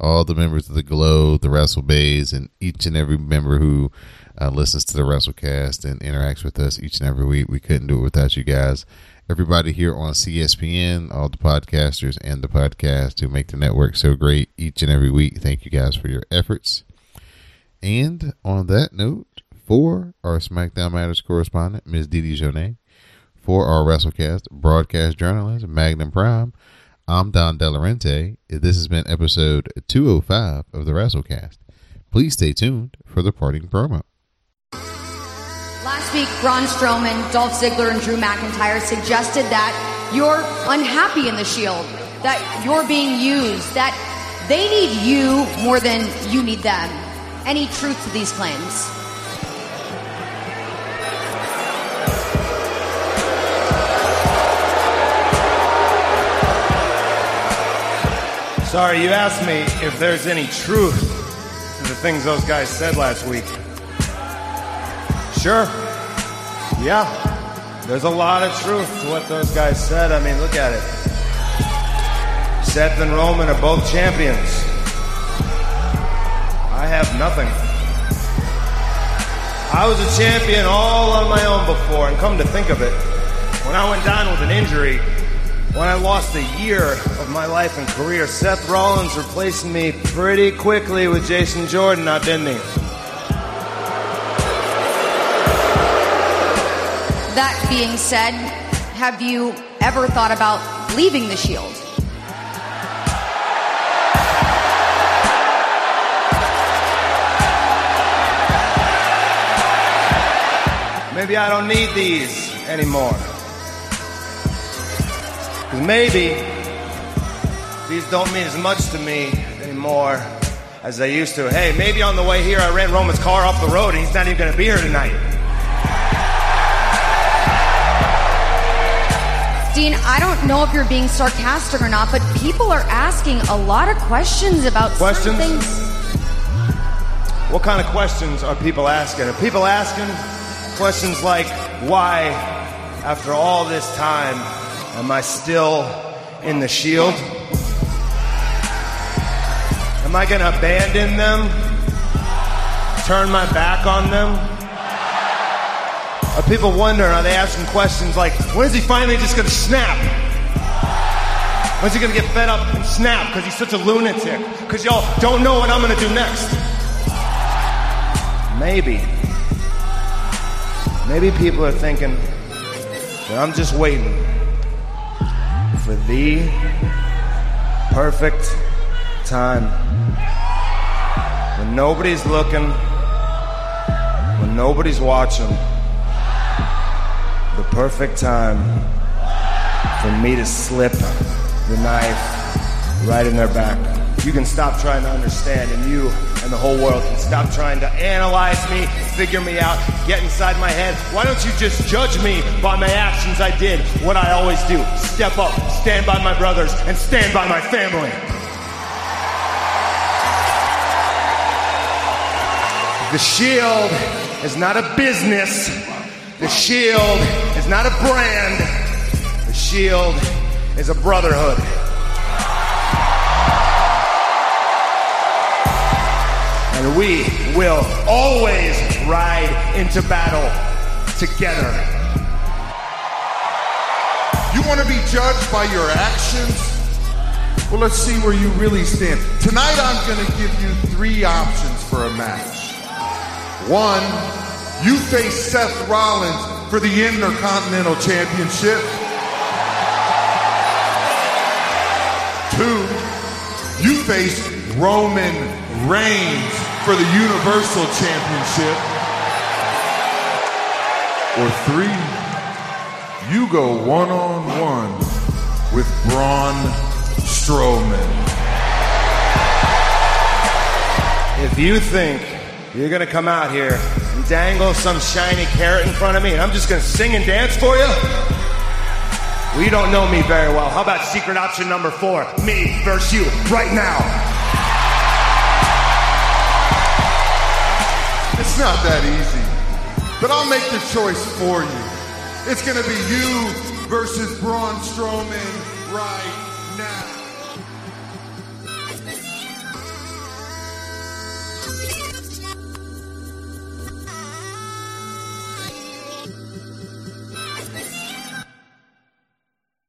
all the members of the Glow, the Wrestle Bays, and each and every member who uh, listens to the WrassleCast and interacts with us each and every week. We couldn't do it without you guys. Everybody here on CSPN, all the podcasters and the podcast who make the network so great each and every week. Thank you guys for your efforts. And on that note, for our SmackDown Matters correspondent, Ms. Dee Dee Jonee, for our WrassleCast broadcast journalist, Magnum Prime, I'm Don Delarente. This has been episode 205 of the WrassleCast. Please stay tuned for the parting promo. Last week, Braun Strowman, Dolph Ziggler, and Drew McIntyre suggested that you're unhappy in the Shield, that you're being used, that they need you more than you need them. Any truth to these claims? Sorry, you asked me if there's any truth to the things those guys said last week. Sure. Yeah. There's a lot of truth to what those guys said. I mean, look at it. Seth and Roman are both champions. I have nothing. I was a champion all on my own before, and come to think of it, when I went down with an injury, when I lost a year of my life and career, Seth Rollins replaced me pretty quickly with Jason Jordan, now didn't he? That being said, have you ever thought about leaving the Shield? Maybe I don't need these anymore. Because maybe these don't mean as much to me anymore as they used to. Hey, maybe on the way here I ran Roman's car off the road and he's not even going to be here tonight. Dean, I don't know if you're being sarcastic or not, but people are asking a lot of questions about Questions? What kind of questions are people asking? Are people asking questions like, why, after all this time, am I still in the shield? Am I going to abandon them? Turn my back on them? Are people wondering, are they asking questions like, when is he finally just going to snap? When's he going to get fed up and snap because he's such a lunatic? Because y'all don't know what I'm going to do next. Maybe. Maybe people are thinking that I'm just waiting for the perfect time when nobody's looking, when nobody's watching. The perfect time for me to slip the knife right in their back. You can stop trying to understand, and you and the whole world can stop trying to analyze me, figure me out, get inside my head. Why don't you just judge me by my actions I did, what I always do? Step up, stand by my brothers, and stand by my family. The Shield is not a business. The Shield is not a brand. The Shield is a brotherhood. And we will always ride into battle together. You want to be judged by your actions? Well, let's see where you really stand. Tonight, I'm going to give you three options for a match. One, you face Seth Rollins for the Intercontinental Championship. Two, you face Roman Reigns for the Universal Championship. Or three, you go one on one with Braun Strowman. If you think you're gonna come out here and dangle some shiny carrot in front of me and I'm just gonna sing and dance for you, well, you don't know me very well. How about secret option number four? Me versus you right now. It's not that easy, but I'll make the choice for you. It's going to be you versus Braun Strowman right.